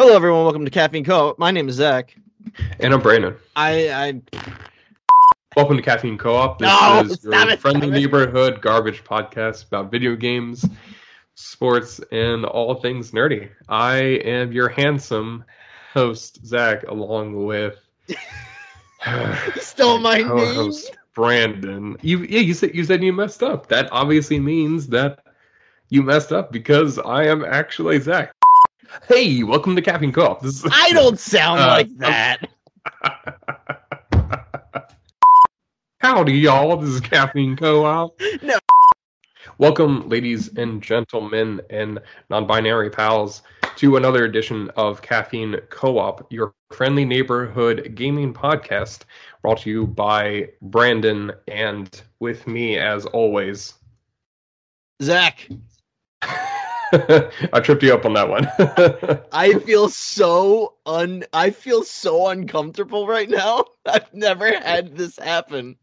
Hello, everyone. Welcome to Caffeine Co. My name is Zach. And I'm Brandon. I, I Welcome to Caffeine Co-op. This No, is your it, friendly neighborhood garbage podcast about video games, sports, and all things nerdy. I am your handsome host, Zach, along with stole my name. co-host Brandon. You yeah, you said you said you messed up. That obviously means that you messed up because I am actually Zach. Hey, welcome to Caffeine Co-op. This is I don't sound Uh, like that. Howdy, y'all. This is Caffeine Co-op. No. Welcome, ladies and gentlemen and non-binary pals, to another edition of Caffeine Co-op, your friendly neighborhood gaming podcast, brought to you by Brandon and with me, as always. Zach, I tripped you up on that one. I feel so un. I feel so uncomfortable right now. I've never had this happen.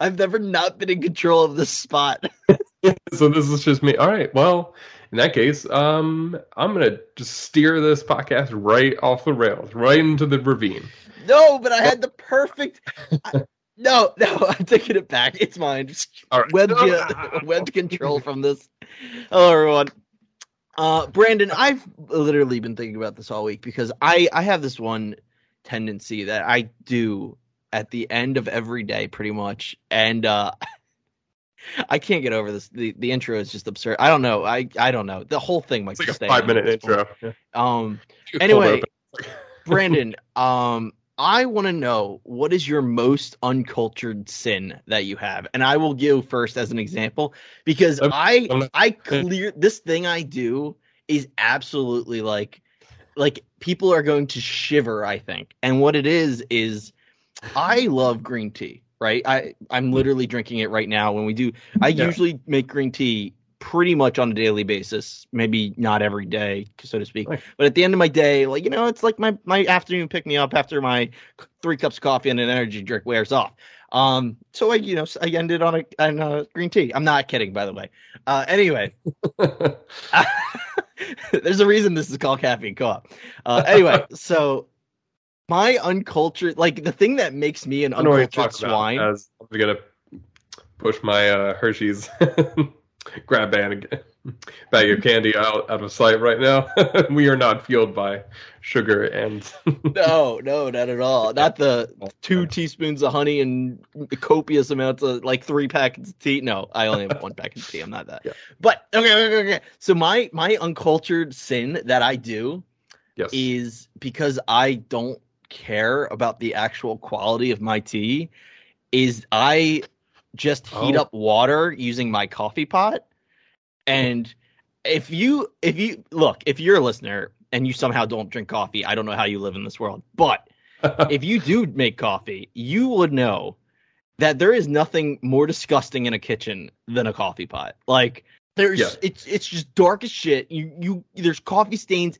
I've never not been in control of this spot. so this is just me. All right. Well, in that case, um, I'm gonna just steer this podcast right off the rails, right into the ravine. No, but I had the perfect. I- no, no, I'm taking it back. It's mine. Just All right. webbed you, webbed control from this. Hello, everyone. Uh, Brandon, I've literally been thinking about this all week because I I have this one tendency that I do at the end of every day, pretty much, and uh, I can't get over this. the The intro is just absurd. I don't know. I I don't know. The whole thing might It's like be a five on minute at this point. intro. Yeah. Um, Anyway. Brandon, um, I want to know what is your most uncultured sin that you have, and I will give first as an example because I I clear this thing I do is absolutely like like people are going to shiver. I think, and what it is is I love green tea. Right, I I'm literally drinking it right now. When we do, I Yeah. usually make green tea pretty much on a daily basis, maybe not every day, so to speak. But at the end of my day, like you know, it's like my my afternoon pick me up after my three cups of coffee and an energy drink wears off. Um, so I you know I ended on a on a green tea. I'm not kidding, by the way. Uh, anyway, there's a reason this is called caffeine co-op. Uh, anyway, so my uncultured, like the thing that makes me an I know what you're uncultured swine. I'm gonna push my uh, Hershey's grab bag. Bag of candy out out of sight right now. we are not fueled by sugar and No, no, not at all. Not the two teaspoons of honey and copious amounts of like three packets of tea. No, I only have one packet of tea. I'm not that. Yeah. But okay, okay, okay. So my my uncultured sin that I do yes. is because I don't care about the actual quality of my tea. Is I just heat Oh. up water using my coffee pot, and if you if you look if you're a listener and you somehow don't drink coffee, I don't know how you live in this world, but if you do make coffee, you would know that there is nothing more disgusting in a kitchen than a coffee pot. Like there's Yeah. it's it's just dark as shit. You you there's coffee stains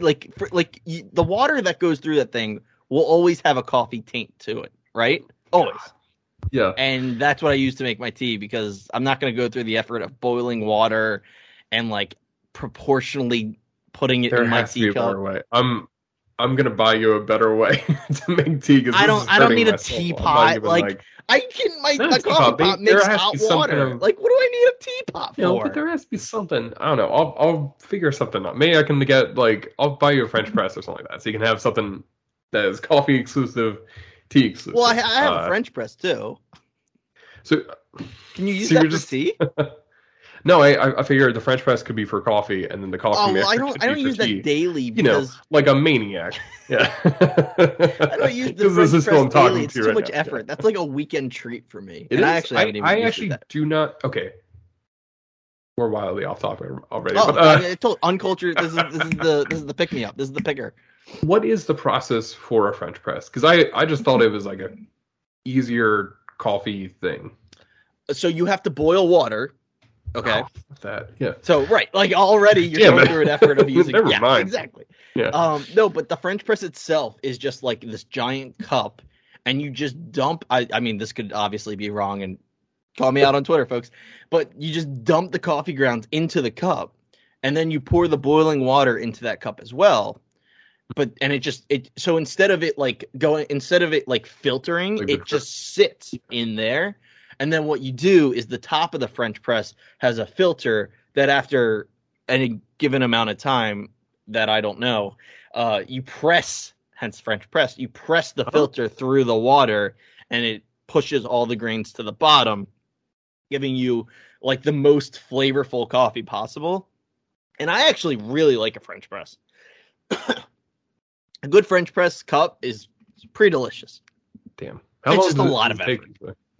like for, like you, the water that goes through that thing will always have a coffee taint to it, right? Always. Yeah. And that's what I use to make my tea because I'm not going to go through the effort of boiling water and like proportionally putting it There in my has to be a better teacup. way. I'm I'm gonna buy you a better way to make tea. I don't- I don't need a my soul. I'm not teapot, even, like, I can my the coffee pot makes hot water. of- Like, what do I need a teapot you know, for? but there has to be something. I don't know. I'll I'll figure something out. Maybe I can get like I'll buy you a French press or something like that, so you can have something that is coffee exclusive, tea exclusive. well, I, I have Uh, a French press too. So Can you use so that just- tea? no, I I- I figured the French press could be for coffee, and then the coffee Oh, I don't. I don't use tea. that daily You know, like a maniac. Yeah. I don't use the Because French press daily. It's to too right much now. effort. That's like a weekend treat for me. It and I actually even I actually do not. Okay, we're wildly off topic already. Oh, but, uh, I, I told uncultured. This is this is the this is the pick me up. This is the picker. What is the process for a French press? Because I I just thought it was like a easier coffee thing. So you have to boil water. Okay. Oh, that yeah. So right, like already you're going through an effort of using. Never yeah, mind. exactly. Yeah. Um, no, but the French press itself is just like this giant cup, and you just dump. I, I mean, this could obviously be wrong, and call me out on Twitter, folks. But you just dump the coffee grounds into the cup, and then you pour the boiling water into that cup as well. But and it just it so instead of it like going instead of it like filtering, Like it just sits in there. And then what you do is the top of the French press has a filter that after any given amount of time that I don't know, uh, you press, hence French press, you press the Oh. filter through the water and it pushes all the grains to the bottom, giving you like the most flavorful coffee possible. And I actually really like a French press. a good French press cup is pretty delicious. Damn. It's just a lot of take?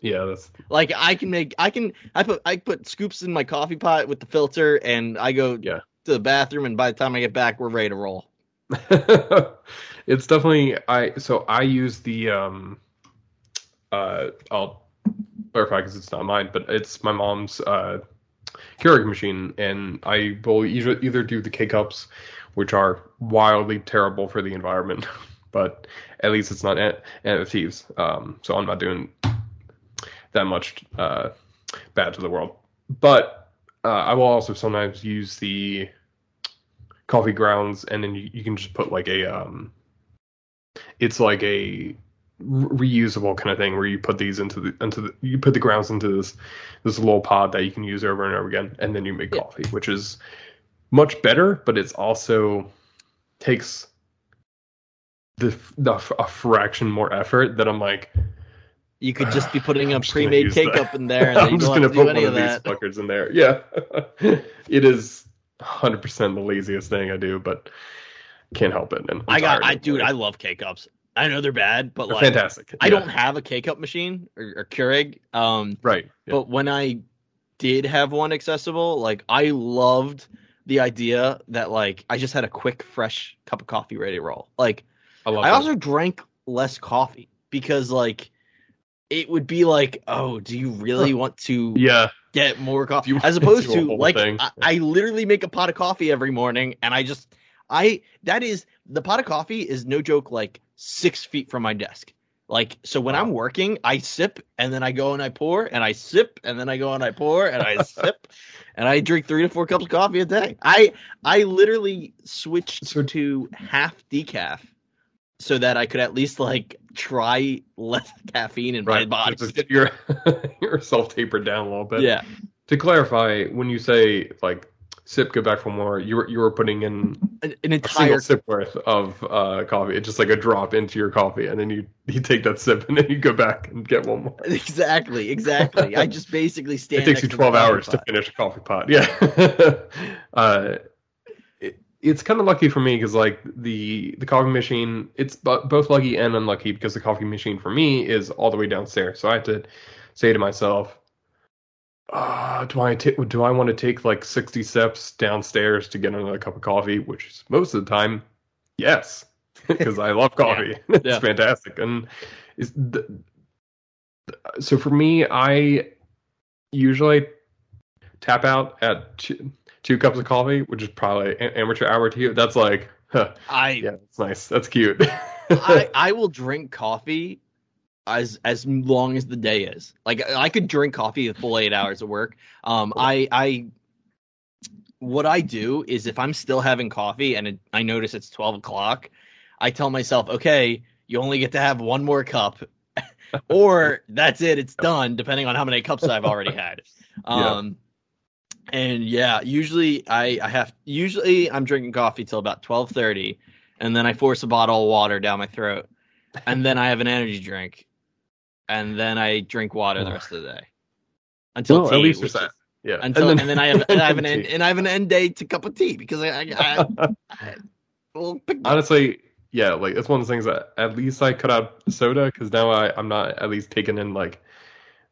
Yeah, that's Like I can make, I can, I put, I put scoops in my coffee pot with the filter, and I go Yeah. to the bathroom, and by the time I get back, we're ready to roll. it's definitely I so I use the um uh I'll clarify because it's not mine, but it's my mom's uh Keurig machine, and I will either either do the K cups, which are wildly terrible for the environment, but at least it's not NFTs, um, so I'm not doing that much uh, bad to the world. But uh, I will also sometimes use the coffee grounds, and then you, you can just put like a um, it's like a reusable kind of thing where you put these into the into the you put the grounds into this this little pod that you can use over and over again, and then you make Yeah. coffee, which is much better, but it's also takes the the a fraction more effort that I'm like You could just be putting a pre-made cake that. up in there, and I'm just gonna have to put one of of these fuckers in there. Yeah, it is 100 percent the laziest thing I do, but can't help it. And I'm I got, I dude. I love K cups. I know they're bad, but They're like fantastic. I Yeah. don't have a K cup machine or, or Keurig. Um, right. Yeah. but when I did have one accessible, like I loved the idea that like I just had a quick, fresh cup of coffee ready to roll. Like I. I also drank less coffee because like it would be like, oh, do you really want to yeah. get more coffee? As opposed to like. I, I literally make a pot of coffee every morning and I just I that is the pot of coffee is no joke like six feet from my desk. Like so when I'm working, I sip and then I go and I pour and I sip and then I go and I pour and I sip and I drink three to four cups of coffee a day. I I literally switched to half decaf so that I could at least like try less caffeine in Right. my body. Just get your yourself tapered down a little bit. Yeah. To clarify, when you say like sip, go back for more, you were you were putting in An, an a single entire sip worth of uh, coffee. It's just like a drop into your coffee, and then you you take that sip, and then you go back and get one more. Exactly, exactly. I just basically stand. It takes you 12 coffee hours to finish a coffee pot. Yeah. uh, it, it's kind of lucky for me because like the the coffee machine, it's bo- both lucky and unlucky because the coffee machine for me is all the way downstairs. So I have to say to myself, uh, do I do I want to take like 60 steps downstairs to get another cup of coffee? Which is most of the time, yes, because I love coffee. it's Yeah. fantastic. And is the, so for me, I usually tap out at two, two cups of coffee, which is probably amateur hour to you. That's like, huh, I, yeah, that's nice. That's cute. I I will drink coffee as as long as the day is. Like I could drink coffee the full eight hours of work. Um, I I what I do is if I'm still having coffee and it, I notice it's twelve o'clock, I tell myself, okay, you only get to have one more cup, or that's it, it's done. Depending on how many cups I've already had. Um, and yeah, usually I I have usually I'm drinking coffee till about twelve thirty, and then I force a bottle of water down my throat, and then I have an energy drink, and then I drink water the rest of the day until tea. at least which there's that. is- Yeah. Until and then, I have and I have an end and I have an end date to cup of tea because I, I, I, I well, Honestly, yeah, like it's one of the things that at least I cut out soda because now I I'm not at least taking in like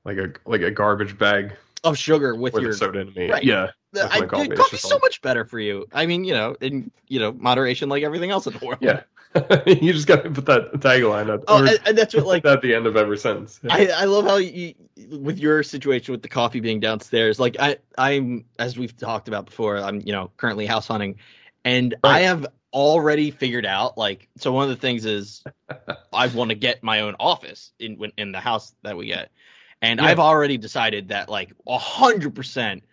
like a like a garbage bag of sugar with your. soda in me. Right. Yeah. the- I, coffee, coffee's so like- much better for you. I mean, you know, in you know moderation, like everything else in the world. Yeah. you just got to put that tagline at, Oh, and, and that's what like at the end of every sentence. Yeah. I, I love how you with your situation with the coffee being downstairs. Like I I'm as we've talked about before. I'm you know currently house hunting, and I have already figured out like so. One of the things is I want to get my own office in in the house that we get, and Yeah. I've already decided that like a hundred percent.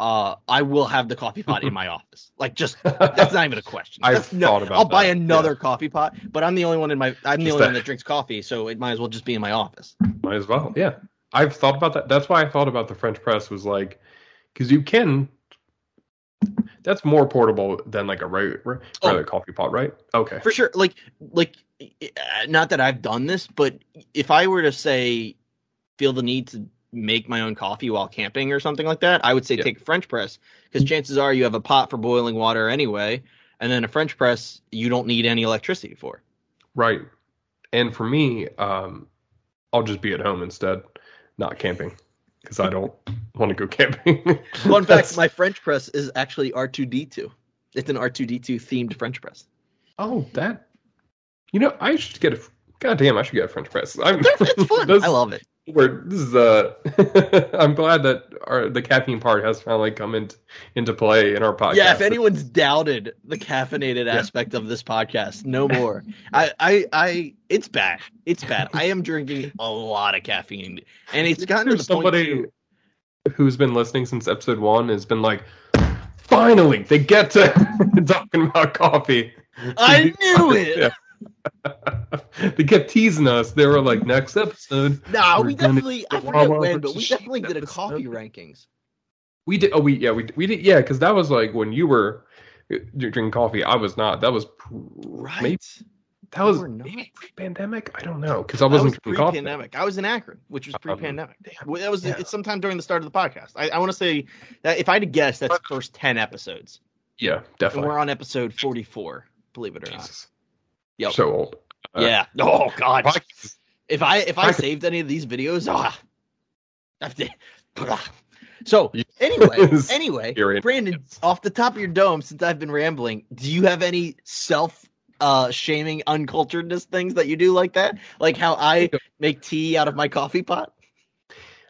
Uh, I will have the coffee pot in my office. Like, just that's not even a question. I've That's no- thought about I'll buy that, another coffee pot, but I'm the only one in my. I'm the only that- one that drinks coffee, so it might as well just be in my office. Might as well. Yeah. I've thought about that. That's why I thought about the French press was like, because you can. That's more portable than like a regular, regular coffee pot, right? Okay. For sure. Like, like, uh, not that I've done this, but if I were to say, feel the need to make my own coffee while camping or something like that, I would say Yeah. take a French press because chances are you have a pot for boiling water anyway, and then a French press you don't need any electricity for. Right. And for me, um, I'll just be at home instead, not camping, because I don't want to go camping. Fun fact: my French press is actually R two D two. It's an R two D two themed French press. Oh, that. You know, I should get a. God damn, I should get a French press. I'm, It's fun. I love it. We're, this is uh I'm glad that our the caffeine part has finally come into into play in our podcast. Yeah, if anyone's doubted the caffeinated aspect of this podcast, no more. I, I, I, it's bad. It's bad. I am drinking a lot of caffeine, and it's gotten to There's the point. somebody too- who's been listening since episode one has been like, finally they get to talking about coffee. I knew it. Yeah. They kept teasing us. They were like, next episode. Nah, we definitely. I forget when, but we definitely did a coffee rankings. We did. Oh, we yeah, we we did. Yeah, because that was like when you were uh, drinking coffee. I was not. That was Right. Maybe that was maybe pre-pandemic. I don't know because I was wasn't drinking coffee. pre-pandemic. I was in Akron, which was Um, pre-pandemic. Well, that was yeah. it's sometime during the start of the podcast. I, I want to say that if I had to guess, that's the first ten episodes, Yeah, and definitely. we're on episode forty-four. Believe it or not. Jesus. Yep. So old. Uh, yeah. Oh God. If I if I I- saved any of these videos, ah, I've so anyway, anyway. Brandon, off the top of your dome, since I've been rambling, do you have any self uh shaming unculturedness things that you do like that? Like how I make tea out of my coffee pot?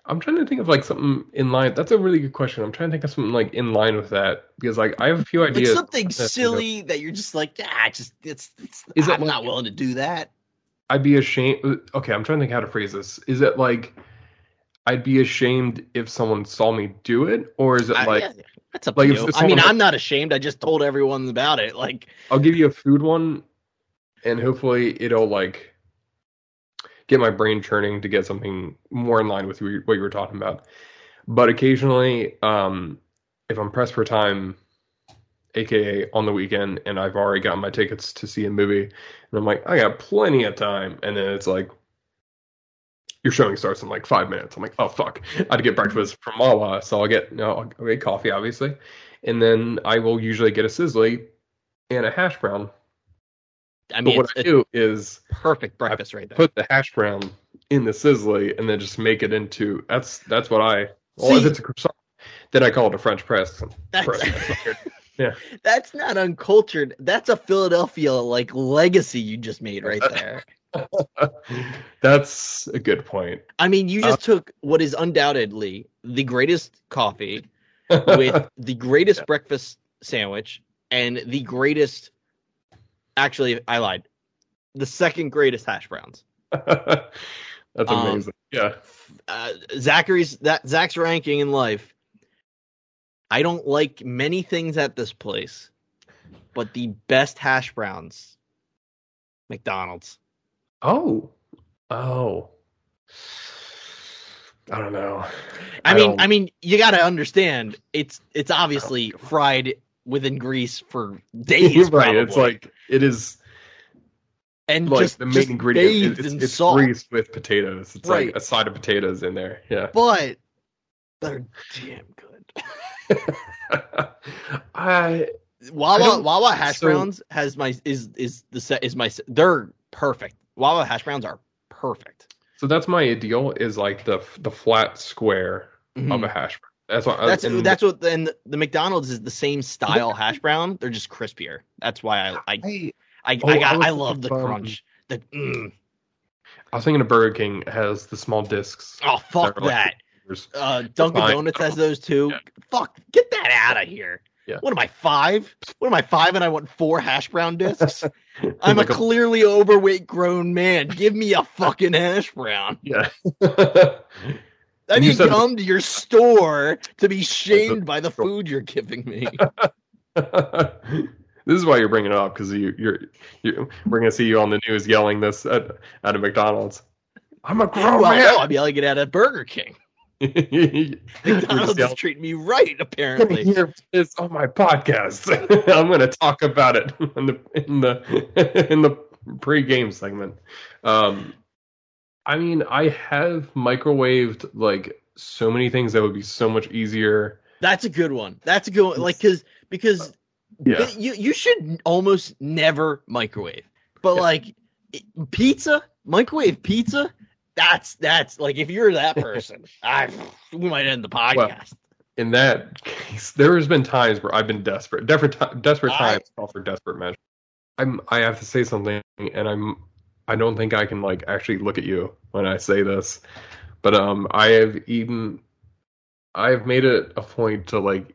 I'm trying to think of like something in line. That's a really good question. I'm trying to think of something like in line with that because like I have a few Like ideas. something you know, silly that you're just like, ah, just it's, it's Is it I'm like- not willing to do that. I'd be ashamed. Okay, I'm trying to think how to phrase this. Is it like I'd be ashamed if someone saw me do it, or is it I- like yeah, that's up like to you. I mean, someone- I'm not ashamed. I just told everyone about it. Like, I'll give you a food one, and hopefully it'll like get my brain churning to get something more in line with what you were talking about. But occasionally, um, if I'm pressed for time, aka on the weekend, and I've already gotten my tickets to see a movie, and I'm like, I got plenty of time, and then it's like. Your showing starts in like five minutes. I'm like, oh fuck! I had to get breakfast from Wawa, so I'll get no, I'll get coffee, obviously, and then I will usually get a Sizzli and a hash brown. I mean, what I do is perfect breakfast right there. put the hash brown in the Sizzli and then just make it into that's that's what I well if See- it's a croissant then I call it a French press. That's, press. that's not uncultured. That's a Philadelphia like legacy you just made right there. that's a good point. I mean, you just Uh, took what is undoubtedly the greatest coffee with the greatest breakfast sandwich and the greatest. Actually, I lied. The second greatest hash browns. that's Um, amazing. yeah. Uh, Zachary's that Zach's ranking in life. I don't like many things at this place, but the best hash browns, McDonald's. Oh. Oh. I don't know. I, I mean, don't- I mean, you got to understand it's it's obviously fried within grease for days, right. It's like it is and like just the main ingredient. bathed It's, it's with potatoes. It's Right. like a side of potatoes in there. Yeah. but they're damn good. I Wawa don't- Wawa hash so- browns has my is is the set is my they're perfect. Wawa hash browns are perfect. so that's my ideal is like the the flat square of Mhm. a hash brown. That's what That's and that's what then the, the McDonald's is the same style hash brown. They're just crispier. That's why I I I, I, Oh, I I got was I love the thinking, um, crunch. The mm. I was thinking of Burger King has the small discs. oh fuck They're like- that. Uh, Dunkin' fine. Donuts has those too. Yeah. Fuck, get that out of here. Yeah. What am I five? What am I five? And I want four hash brown discs. I'm Like a clearly overweight grown man. Give me a fucking hash brown. yeah. I You didn't said- come to your store to be shamed by the food you're giving me. this is why you're bringing it up because you, you're, you we're gonna see you on the news yelling this at, at a McDonald's. I'm a grown well, no, man. I'm yelling it at a Burger King. McDonald's is treating me right, apparently. hear this on my podcast. I'm gonna talk about it in the in the in the pre-game segment. Um, I mean, I have microwaved like so many things that would be so much easier. That's a good one. That's a good one. Like, cause because uh, Yeah, you you should almost never microwave. But Yeah. like pizza, microwave pizza. That's that's like if you're that person, I we might end the podcast. in that case, there has been times where I've been desperate. Desperate, desperate I- times call for desperate measures. I'm. I have to say something, and I'm. I don't think I can like actually look at you when I say this, but um, I have eaten. I have made it a point to like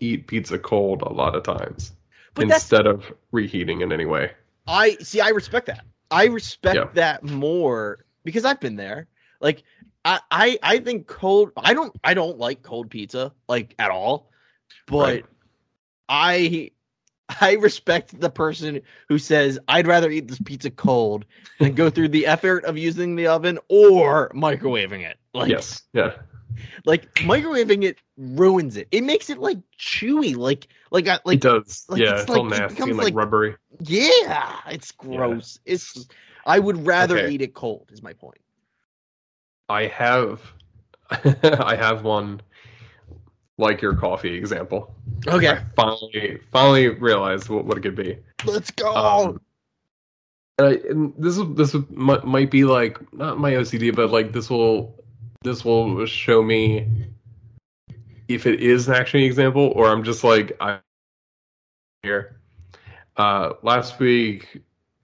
eat pizza cold a lot of times but instead of reheating in any way. I see. I respect that. I respect Yeah. that more because I've been there. Like I, I, I think cold. I don't. I don't like cold pizza like at all. But Right. I, I respect the person who says I'd rather eat this pizza cold than go through the effort of using the oven or microwaving it. Like, yes. Yeah. like microwaving it ruins it. It makes it like chewy. Like, like, uh, I, it does. like, yeah. it's It's, all like- it nasty becomes and like, like- rubbery. Yeah, it's gross. It's I would rather Okay. eat it cold. Is my point. I have. I have one like your coffee example. Okay, I finally finally realized what, what it could be. let's go. Um, and, I, and this is this is- might, might be like not my OCD, but like this will this will show me if it is actually an example or I'm just like I here. Uh, last week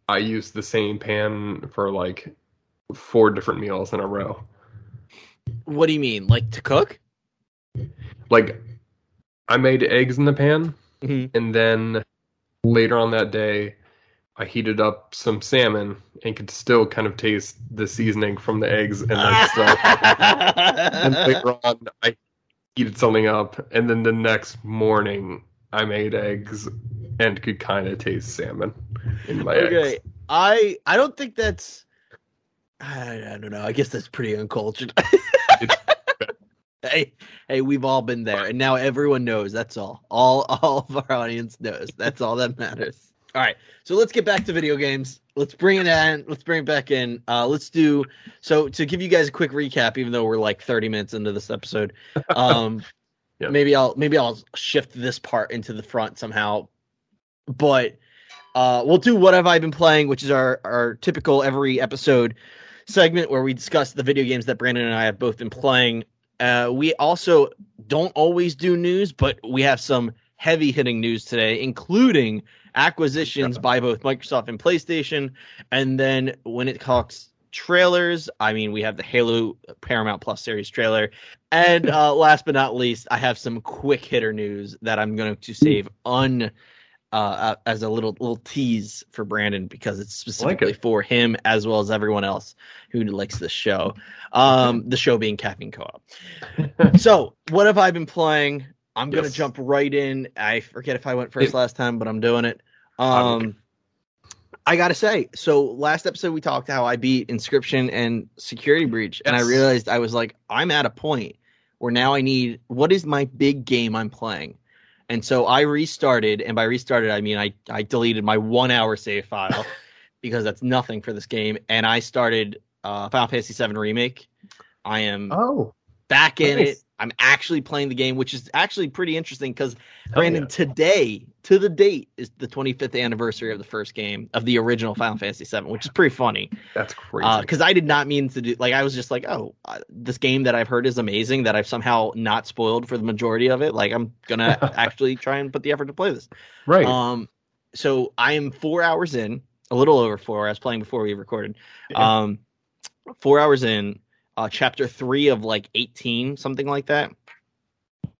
I used the same pan for like four different meals in a row. what do you mean, like to cook? Like I made eggs in the pan. Mhm. and then later on that day i heated up some salmon and could still kind of taste the seasoning from the eggs and like stuff and later on i heated something up and then the next morning i made eggs and could kind of taste salmon in my okay, eggs I I don't think that's. I, I don't know. I guess that's pretty uncultured. hey, hey, we've all been there, and now everyone knows. That's all. All all of our audience knows. That's all that matters. All right, so let's get back to video games. Let's bring it in. Let's bring it back in. Uh, let's do so to give you guys a quick recap. Even though we're like thirty minutes into this episode, um, Yeah. maybe I'll maybe I'll shift this part into the front somehow. But uh, we'll do what have I been playing, which is our our typical every episode segment where we discuss the video games that Brandon and I have both been playing. Uh, we also don't always do news, but we have some heavy hitting news today, including acquisitions by both Microsoft and PlayStation. And then when it talks trailers, I mean, we have the Halo Paramount Plus series trailer. And uh, last but not least, I have some quick hitter news that I'm going to save un uh, as a little little tease for Brandon because it's specifically for him as well as everyone else who likes the show. Um, the show being Caffeine Co-op. so, what have I been playing? I'm gonna jump right in. I forget if I went first It- last time, but I'm doing it. Um, I gotta say, so last episode we talked how I beat Inscription and Security Breach, and I realized I was like, I'm at a point where now I need what is my big game I'm playing, and so I restarted, and by restarted I mean I I deleted my one hour save file because that's nothing for this game, and I started uh, Final Fantasy VII Remake. I am oh back in nice. it. I'm actually playing the game, which is actually pretty interesting because Brandon, yeah. today to the date is the 25th anniversary of the first game of the original Final Fantasy VII, which is pretty funny. that's crazy Because I did not mean to do like I was just like, oh, uh, this game that I've heard is amazing that I've somehow not spoiled for the majority of it. Like I'm gonna actually try and put the effort to play this. right Um, so I am four hours in, a little over four. I was playing before we recorded. Yeah. Um, four hours in, uh, chapter three of like eighteen, something like that.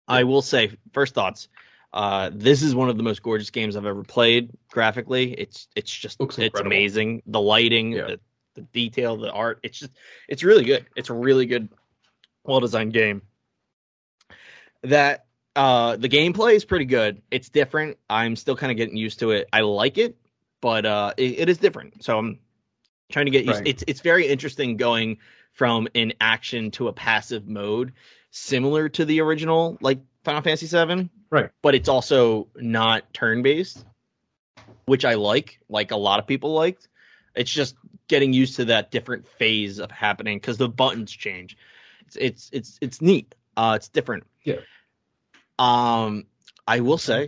I will say, first thoughts. Uh, this is one of the most gorgeous games I've ever played. Graphically, it's it's just Looks it's incredible. amazing. The lighting, Yeah. the, the detail, the art. It's just it's really good. It's a really good well designed game. That uh, the gameplay is pretty good. It's different. I'm still kind of getting used to it. I like it, but uh, it, it is different. So I'm trying to get used. Right. It's it's very interesting going from an action to a passive mode, similar to the original like Final Fantasy VII. Right. But it's also not turn based, which I like. Like a lot of people liked. It's just getting used to that different phase of happening because the buttons change. It's it's it's it's neat. Uh, it's different. Yeah. Um, I will say,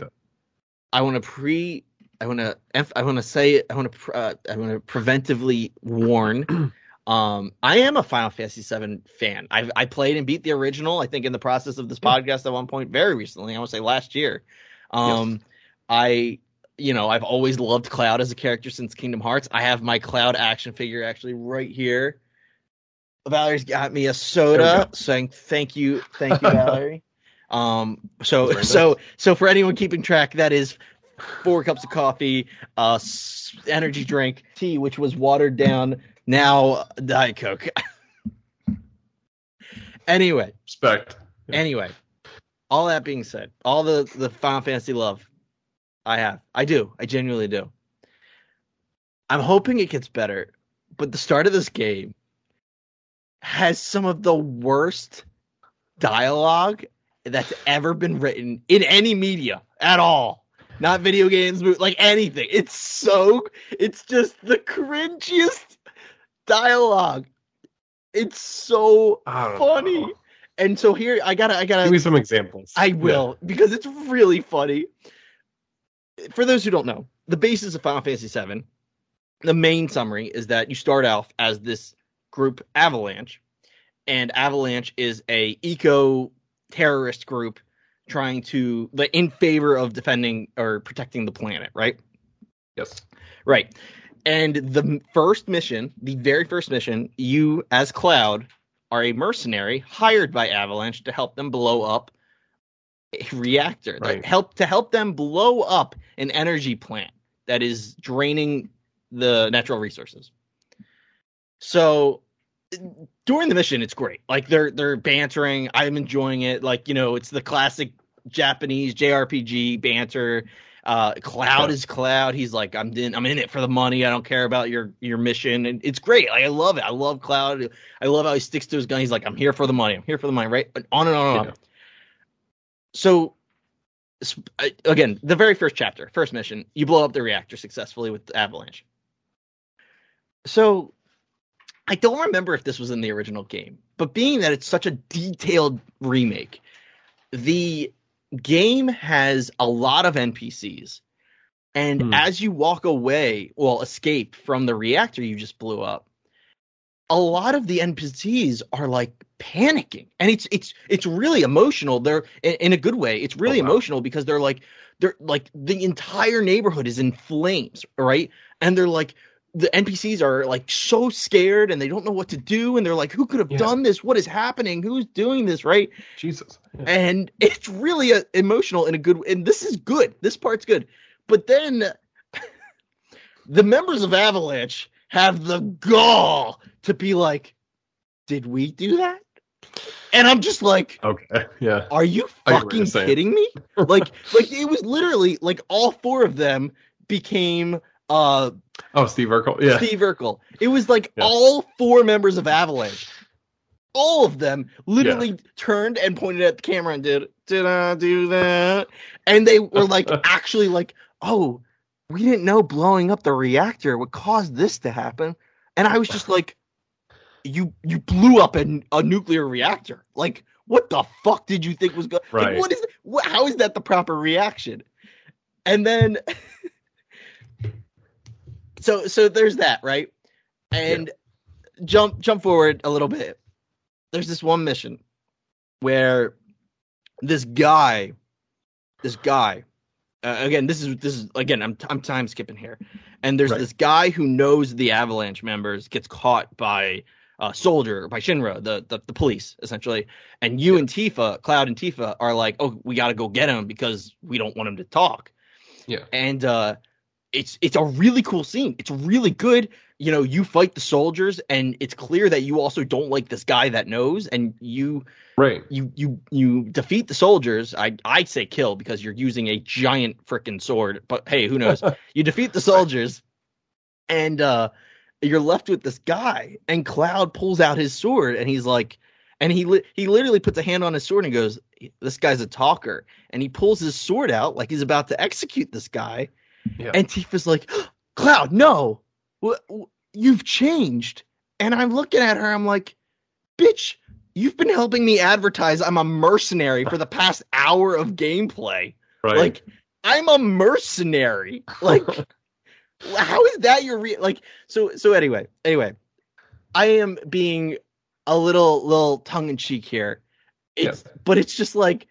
I want to pre. I want to. I want to say. I want to. Uh, I want to preventively warn. Um, I am a Final Fantasy VII fan. I I played and beat the original. I think in the process of this podcast at one point, very recently. I want to say last year. Um, I you know I've always loved Cloud as a character since Kingdom Hearts. I have my Cloud action figure actually right here. Valerie's got me a soda, saying thank you, thank you, Valerie. um, so so so for anyone keeping track, that is four cups of coffee, uh, energy drink, tea, which was watered down, now Diet Coke. anyway, Respect. Anyway, all that being said, all the the Final Fantasy love I have, I do, I genuinely do. I'm hoping it gets better, but the start of this game has some of the worst dialogue that's ever been written in any media at all. Not video games, like anything. It's so it's just the cringiest dialogue. It's so funny. know. And so here I gotta I gotta Give me some examples. I will because it's really funny. For those who don't know, the basis of Final Fantasy VII, the main summary is that you start off as this group Avalanche, and Avalanche is a eco terrorist group trying to like in favor of defending or protecting the planet, right? Yes. Right. And the first mission, the very first mission, you as Cloud are a mercenary hired by Avalanche to help them blow up a reactor. Right. help to help them blow up an energy plant that is draining the natural resources. So during the mission it's great. Like they're they're bantering, I'm enjoying it. Like, you know, it's the classic Japanese JRPG banter. Uh, Cloud Yeah. is Cloud. He's like, I'm in, I'm in it for the money. I don't care about your your mission, and it's great. Like, I love it. I love Cloud. I love how he sticks to his gun. He's like, I'm here for the money. I'm here for the money. Right? And on and on and on. Yeah. So, uh, again, the very first chapter, first mission, you blow up the reactor successfully with avalanche. So, I don't remember if this was in the original game, but being that it's such a detailed remake, the game has a lot of NPCs. And Hmm. as you walk away, well, escape from the reactor you just blew up, a lot of the NPCs are like panicking, and it's it's it's really emotional. They're in, in a good way. It's really Oh, wow. emotional because they're like they're like the entire neighborhood is in flames, right? And they're like the NPCs are like so scared and they don't know what to do, and they're like, "Who could have Yeah. done this? What is happening? Who's doing this?" Right? Jesus. Yeah. and it's really uh emotional in a good and this is good this part's good but then the members of avalanche have the gall to be like did we do that and i'm just like Okay. Yeah. are you I get what fucking kidding me like like it was literally like all four of them became uh Oh, Steve Urkel. Yeah. Steve Urkel. It was like Yeah. all four members of Avalanche. All of them literally turned and pointed at the camera and did, did I do that? And they were like, actually, like, oh, we didn't know blowing up the reactor would cause this to happen. And I was just like, you you blew up a, a nuclear reactor. Like, what the fuck did you think was going? Right. Like, what is? What, how is that the proper reaction? And then, so so there's that right, and jump jump forward a little bit. There's this one mission where this guy, this guy, uh, again, this is this is again, I'm I'm time skipping here, and there's Right. this guy who knows the Avalanche members gets caught by uh, soldier by Shinra, the, the the police essentially, and you and Tifa, Cloud and Tifa are like, oh, we got to go get him because we don't want him to talk. Yeah. And uh, it's it's a really cool scene. It's really good. You know, you fight the soldiers, and it's clear that you also don't like this guy that knows, and you Right. you you you defeat the soldiers. I I say kill because you're using a giant freaking sword. But hey, who knows? you defeat the soldiers, and uh, you're left with this guy. And Cloud pulls out his sword, and he's like, and he li- he literally puts a hand on his sword and goes, "This guy's a talker." And he pulls his sword out like he's about to execute this guy. Yeah. And Tifa's like, Cloud, no, you've changed. And I'm looking at her, I'm like, bitch, you've been helping me advertise I'm a mercenary for the past hour of gameplay. right. Like, I'm a mercenary. Like, how is that your re- like? So so anyway, anyway, I am being a little little tongue in cheek here. It's but it's just like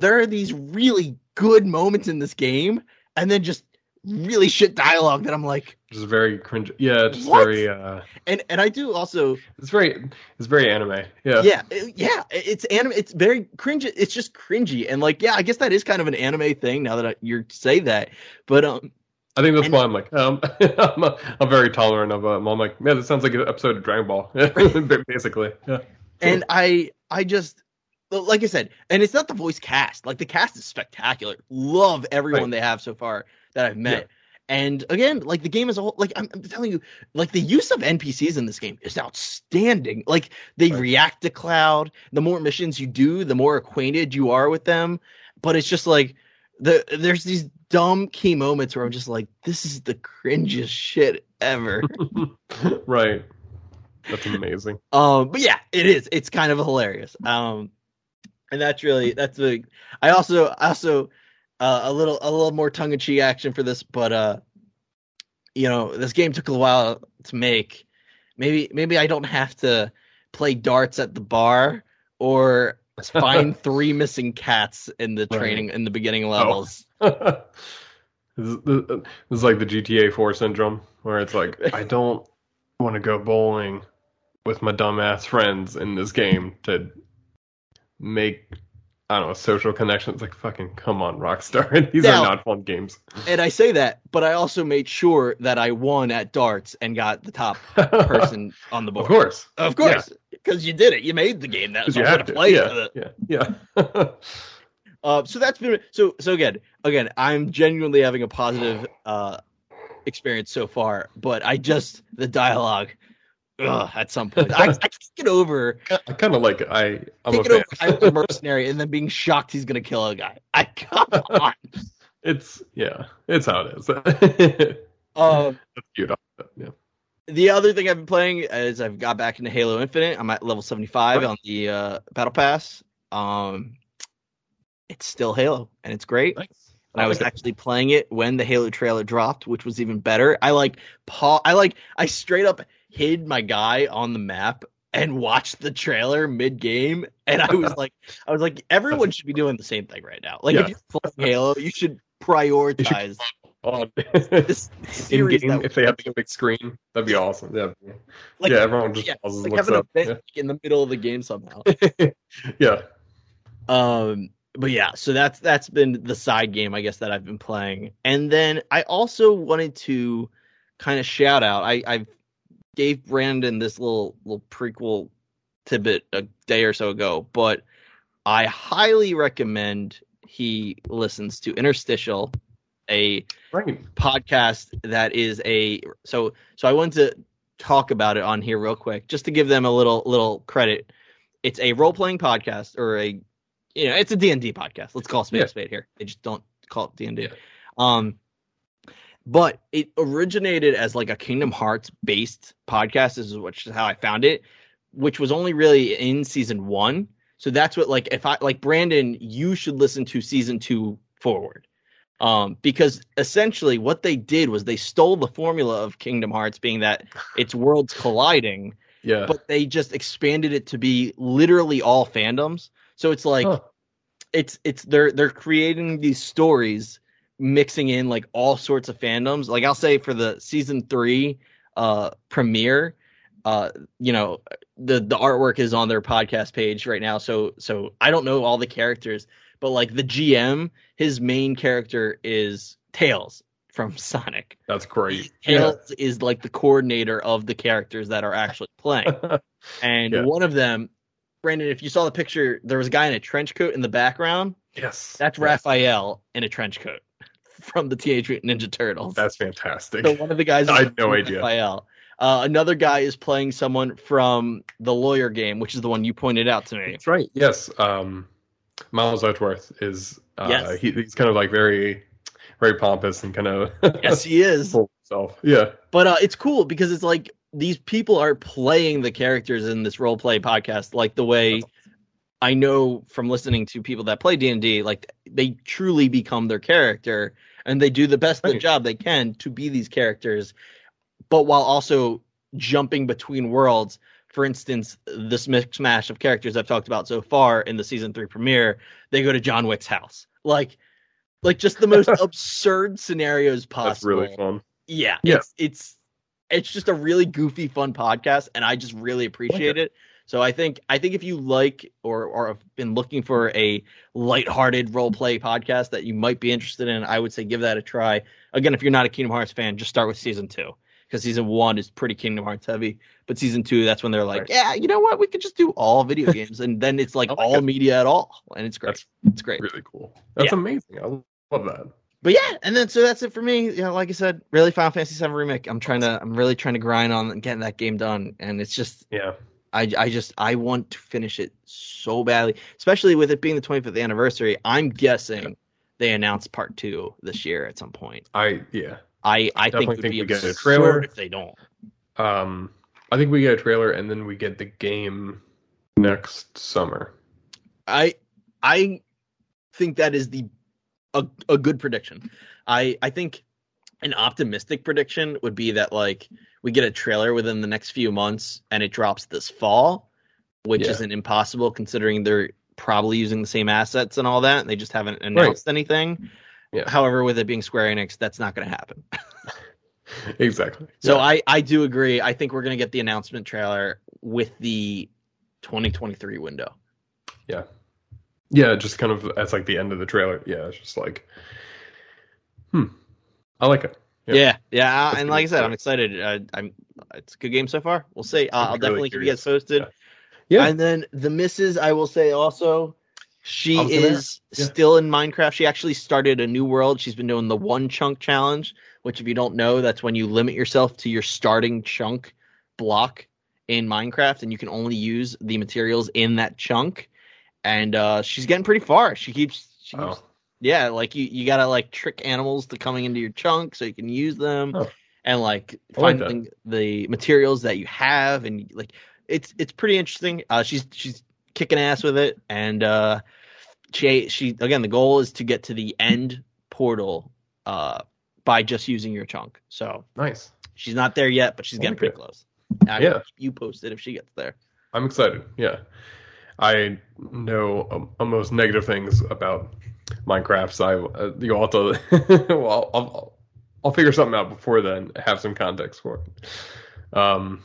there are these really good moments in this game, and then just really shit dialogue that I'm like, just very cringe. Yeah, just What? very. uh and and I do also It's very. It's very anime. Yeah. yeah yeah it's anime it's very cringe it's just cringy and like yeah I guess that is kind of an anime thing now that I, you say that but um I think that's And- why I'm like, um, I'm, uh, I'm very tolerant of um, I'm like, yeah, this sounds like an episode of Dragon Ball, basically. Yeah. and I I just like I said, and it's not the voice cast. Like the cast is spectacular. Love everyone Right. they have so far that I've met. And again, like the game as a whole, like I'm, I'm telling you, like the use of NPCs in this game is outstanding. Like they Right. react to Cloud. The more missions you do, the more acquainted you are with them. But it's just like the there's these dumb key moments where I'm just like, this is the cringiest shit ever. right. That's amazing. Um, but yeah, it is. It's kind of hilarious. Um, and that's really that's the. I also I also uh, a little a little more tongue in cheek action for this, but uh, you know, this game took a while to make. Maybe maybe I don't have to play darts at the bar or find three missing cats in the Right. training in the beginning levels. this, is, this is like the GTA 4 syndrome, where it's like, I don't want to go bowling with my dumbass friends in this game to make, I don't know, social connections. Like, fucking come on, Rockstar. These Now- are not fun games. And I say that, but I also made sure that I won at darts and got the top person on the board. of course. Of course, because you did it. You made the game. That's Because you have to play yeah, yeah, yeah. Uh, so that's been so so again. Again, I'm genuinely having a positive uh, experience so far, but I just the dialogue. Ugh, at some point, I, I can't get over I kind of like. I, I'm a over fan. A mercenary and then being shocked he's gonna kill a guy. I come on. It's, yeah, it's how it is. That's Um, cute. Yeah. the other thing I've been playing is I've got back into Halo Infinite. I'm at level 75 Right. on the uh, Battle Pass. Um, it's still Halo, and it's great. Nice. And I was actually playing it when the Halo trailer dropped, which was even better. I like Paul. I like I straight up hid my guy on the map and watched the trailer mid game, and I was like, I was like, everyone should be doing the same thing right now. Like, Yeah. if you're playing Halo, you should prioritize on this in series. game if they have a big screen. That'd be awesome. Yeah, like, yeah. Everyone just yeah, pauses like and looks have an up. event in the middle of the game somehow. Yeah. yeah. Um, but yeah, so that's that's been the side game, I guess, that I've been playing. And then I also wanted to kind of shout out. I I gave Brandon this little little prequel tidbit a day or so ago, but I highly recommend he listens to Interstitial, a Right. podcast that is a so so I wanted to talk about it on here real quick just to give them a little little credit. It's a role playing podcast or a you know it's a D and D podcast. Let's call a spade Yeah. spade here. They just don't call it D and D. Yeah. Um, but it originated as like a Kingdom Hearts based podcast. This is which is how I found it, which was only really in season one. So that's what like if I like Brandon, you should listen to season two forward um, because essentially what they did was they stole the formula of Kingdom Hearts, being that it's worlds colliding, Yeah. but they just expanded it to be literally all fandoms. So it's like Huh. it's it's they're they're creating these stories, mixing in like all sorts of fandoms. Like I'll say for the season three uh premiere, uh, you know, the the artwork is on their podcast page right now. So so I don't know all the characters, but like the GM, his main character is Tails, from Sonic. That's great. Tails is like the coordinator of the characters that are actually playing. And Yeah. one of them, Brandon, if you saw the picture, there was a guy in a trench coat in the background. yes. That's Yes. Raphael in a trench coat from the Teenage Mutant Ninja Turtles. That's fantastic. so one of the guys I had no idea. Raphael. Uh, another guy is playing someone from the lawyer game, which is the one you pointed out to me. That's right. Yes. Um, Miles Edgeworth is. Uh, Yes. he, he's kind of like very, very pompous and kind of. Yes, he is. himself. Yeah. But uh, it's cool because it's like these people are playing the characters in this role play podcast, like the way I know from listening to people that play D and D, like they truly become their character and they do the best of the job they can to be these characters, but while also jumping between worlds. For instance, this mix smash of characters I've talked about so far in the season three premiere, they go to John Wick's house, like, like just the most absurd scenarios possible. That's really fun. Yeah, Yeah. it's it's it's just a really goofy, fun podcast, and I just really appreciate it. So I think I think if you like or or have been looking for a lighthearted role play podcast that you might be interested in, I would say give that a try. Again, if you're not a Kingdom Hearts fan, just start with season two because season one is pretty Kingdom Hearts heavy, but season two that's when they're like, Right. yeah, you know what, we could just do all video games, and then it's like I like all it. media at all, and it's great. That's it's great. really cool. That's Yeah. amazing. I love that. But yeah, and then so that's it for me. You know, like I said, really Final Fantasy VII remake. I'm trying to, I'm really trying to grind on getting that game done, and it's just, Yeah. I, I just, I want to finish it so badly, especially with it being the 25th anniversary. I'm guessing they announced part two this year at some point. I yeah. I, I think Definitely it would think be we get a absurd trailer. if they don't. Um, I think we get a trailer and then we get the game next summer. I, I think that is the a, a good prediction. I, I think an optimistic prediction would be that like we get a trailer within the next few months and it drops this fall, which Yeah. isn't impossible considering they're probably using the same assets and all that. And they just haven't announced anything. Yeah. However, with it being Square Enix, that's not going to happen. Exactly. So Yeah. I, I do agree. I think we're going to get the announcement trailer with the 2023 window. Yeah. Yeah, just kind of that's like the end of the trailer. Yeah, it's just like, hmm, I like it. Yeah. Yeah, yeah, and like I said, I'm excited. Uh, I'm. It's a good game so far. We'll see. Uh, I'll really definitely keep you guys posted. Yeah. And then the misses, I will say also, she I was gonna is yeah. still in Minecraft. She actually started a new world. She's been doing the one chunk challenge, which if you don't know, that's when you limit yourself to your starting chunk block in Minecraft, and you can only use the materials in that chunk. And uh, she's getting pretty far. She keeps. She keeps Oh, yeah, like you, you gotta like trick animals to coming into your chunk so you can use them, Oh. and like I like finding the materials that you have, and like it's it's pretty interesting. Uh, she's she's kicking ass with it, and uh, she she again the goal is to get to the end portal uh by just using your chunk. So nice. she's not there yet, but she's getting pretty close. I Yeah. you posted if she gets there. I'm excited. Yeah, I know um, almost negative things about Minecraft, so I uh, you'll have to. well, I'll, I'll I'll figure something out before then. Have some context for it. Um,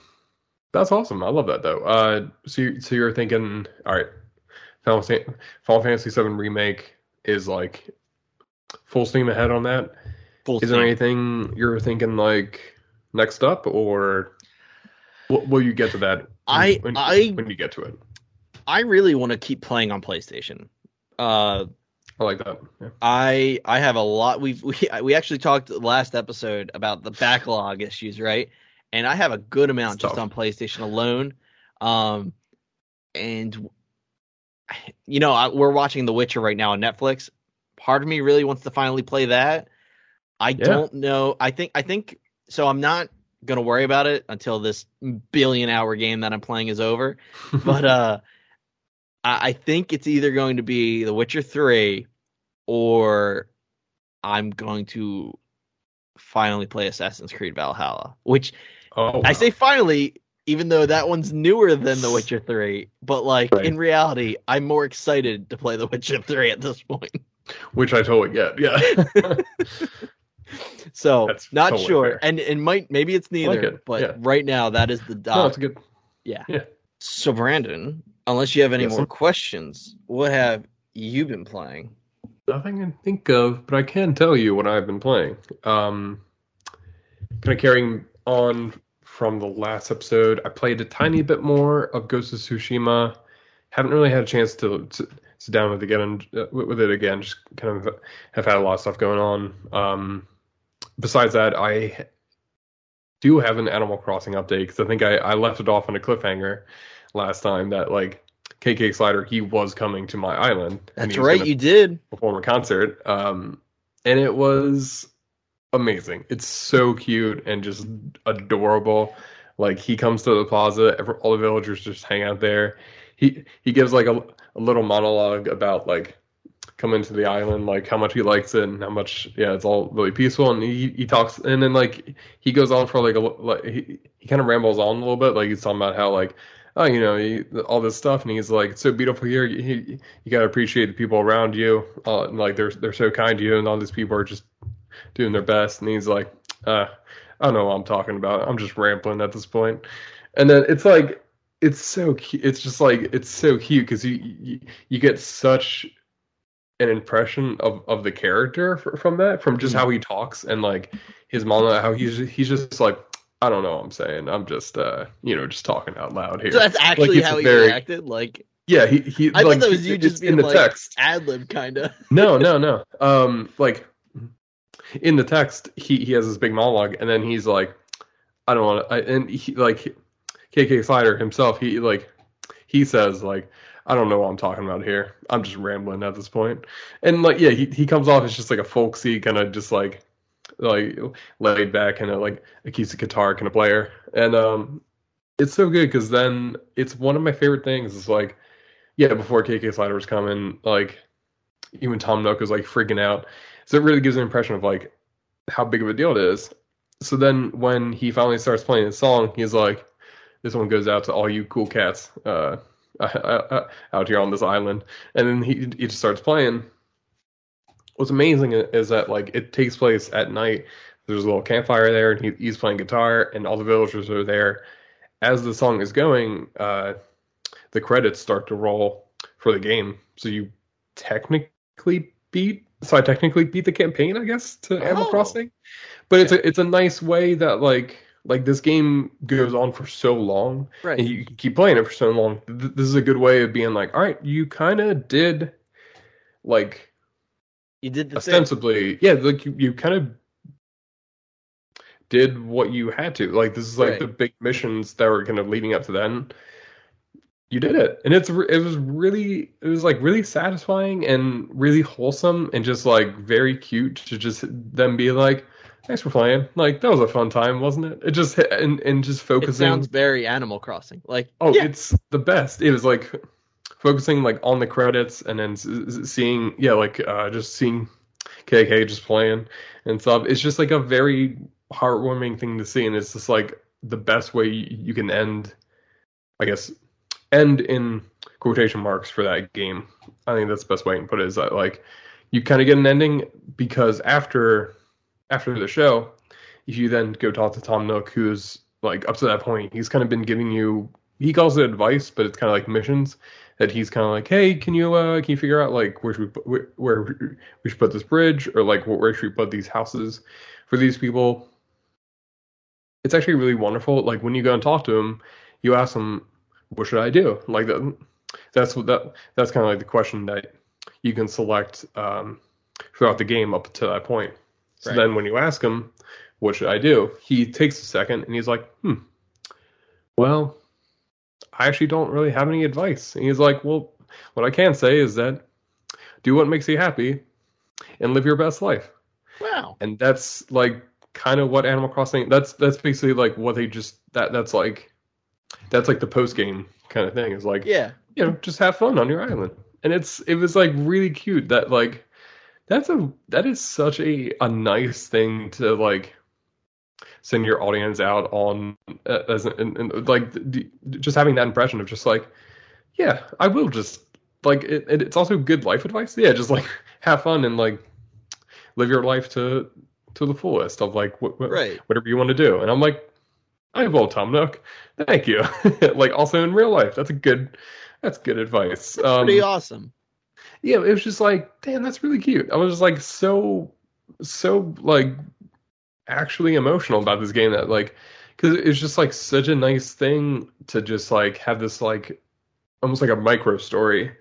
that's awesome. I love that though. Uh, so you, so you're thinking, all right, Final, Final Fantasy VII remake is like full steam ahead on that. Full Is there anything you're thinking like next up, or will, will you get to that? when- I- when, I- when you get to it. I really want to keep playing on PlayStation. Uh, I like that. Yeah. I I have a lot. We've we we actually talked last episode about the backlog issues, right? And I have a good amount It's just tough. on PlayStation alone. Um, and you know, I, we're watching The Witcher right now on Netflix. Part of me really wants to finally play that. I Yeah. don't know. I think I think so. I'm not gonna worry about it until this billion hour game that I'm playing is over but uh I, I think it's either going to be The Witcher 3 or I'm going to finally play Assassin's Creed Valhalla. Which oh, I say finally, even though that one's newer than The Witcher 3, but like Right. in reality, I'm more excited to play The Witcher 3 at this point. which I totally get. Yeah, So That's not totally sure. fair. And and might maybe it's neither, it, but yeah. right now that is the no, dot. it's good. Yeah. So Brandon, unless you have any Yes, more sir. questions, what have you been playing? Nothing I can think of, but I can tell you what I've been playing. Um, kind of carrying on from the last episode, I played a tiny bit more of Ghost of Tsushima. Haven't really had a chance to, to sit down with it again. Uh, with it again, just kind of have had a lot of stuff going on. Um, besides that, I do have an Animal Crossing update because I think I, I left it off on a cliffhanger last time that like KK Slider he was coming to my island. That's right, you did perform a concert, um, and it was amazing. It's so cute and just adorable. Like he comes to the plaza, all the villagers just hang out there. He he gives like a, a little monologue about like coming to the island, like how much he likes it and how much yeah, it's all really peaceful. And he he talks and then like he goes on for like a like he he kind of rambles on a little bit, like he's talking about how like oh you know he, all this stuff and he's like it's so beautiful here. You, you got to appreciate the people around you, uh, and, like they're they're so kind to you, and all these people are just doing their best. And he's like, uh, I don't know what I'm talking about. I'm just rambling at this point. And then it's like it's so cute. It's just like it's so cute because you, you you get such an impression of of the character from that, from just how he talks and like his mom, how he's he's just like I don't know what I'm saying. I'm just uh you know just talking out loud here. So that's actually like, how he very, reacted. Like yeah, he he. I like, thought that was you just being in the like, text ad lib kind of. no, no, no. Um, like in the text, he he has this big monologue, and then he's like, I don't want to, and he like KK Slider himself, he like he says like I don't know what I'm talking about here. I'm just rambling at this point. And like, yeah, he, he comes off as just like a folksy kind of just like like laid back kind of like acoustic guitar kind of player. And um, it's so good because then it's one of my favorite things. Is like, yeah, before KK Slider was coming, like even Tom Nook was like freaking out. So it really gives an impression of like how big of a deal it is. So then when he finally starts playing the song, he's like, "This one goes out to all you cool cats." Uh, out here on this island. And then he he just starts playing. What's amazing is that like it takes place at night. There's a little campfire there, and he, he's playing guitar, and all the villagers are there. As the song is going, uh, the credits start to roll for the game. So you technically beat. So I technically beat the campaign, I guess, to Animal oh. Crossing. But it's a it's a nice way that like like this game goes on for so long, right? And you keep playing it for so long. This is a good way of being like, all right, you kind of did, like, you did the ostensibly, thing. yeah, like you, you kind of did what you had to. Like this is like right. the big missions that were kind of leading up to then. You did it, and it's it was really it was like really satisfying and really wholesome and just like very cute to just them be like, Thanks for playing. Like that was a fun time, wasn't it? It just and and just focusing. It sounds very Animal Crossing. Like oh, yeah. it's the best. It was like focusing like on the credits and then seeing yeah like uh just seeing KK just playing and stuff. It's just like a very heartwarming thing to see, and it's just like the best way you can end. I guess end in quotation marks for that game. I think that's the best way to put it. Is that like you kind of get an ending because after after the show, if you then go talk to Tom Nook, who's like up to that point, he's kind of been giving you he calls it advice, but it's kind of like missions that he's kind of like, hey, can you uh can you figure out like where should we put, where, where we should put this bridge or like where should we put these houses for these people? It's actually really wonderful. Like when you go and talk to him, you ask him, what should I do? Like that, that's what that that's kind of like the question that you can select um, throughout the game up to that point. So right. then when you ask him, what should I do? He takes a second and he's like, hmm, well, I actually don't really have any advice. And he's like, well, what I can say is that do what makes you happy and live your best life. Wow. And that's like kind of what Animal Crossing that's that's basically like what they just that that's like that's like the post game kind of thing. Is like yeah, you know, just have fun on your island. And it's it was like really cute that like that's a that is such a a nice thing to like send your audience out on uh, as and, and like just having that impression of just like yeah i will just like it, it's also good life advice. Yeah just like have fun and like live your life to to the fullest of like what, right. whatever you want to do. And i'm like i will tom nook. Thank you. Like also in real life. That's a good that's good advice. That's um, pretty awesome. Yeah, it was just like, damn, that's really cute. I was just like so so like actually emotional about this game that like because it's just like such a nice thing to just like have this like almost like a micro story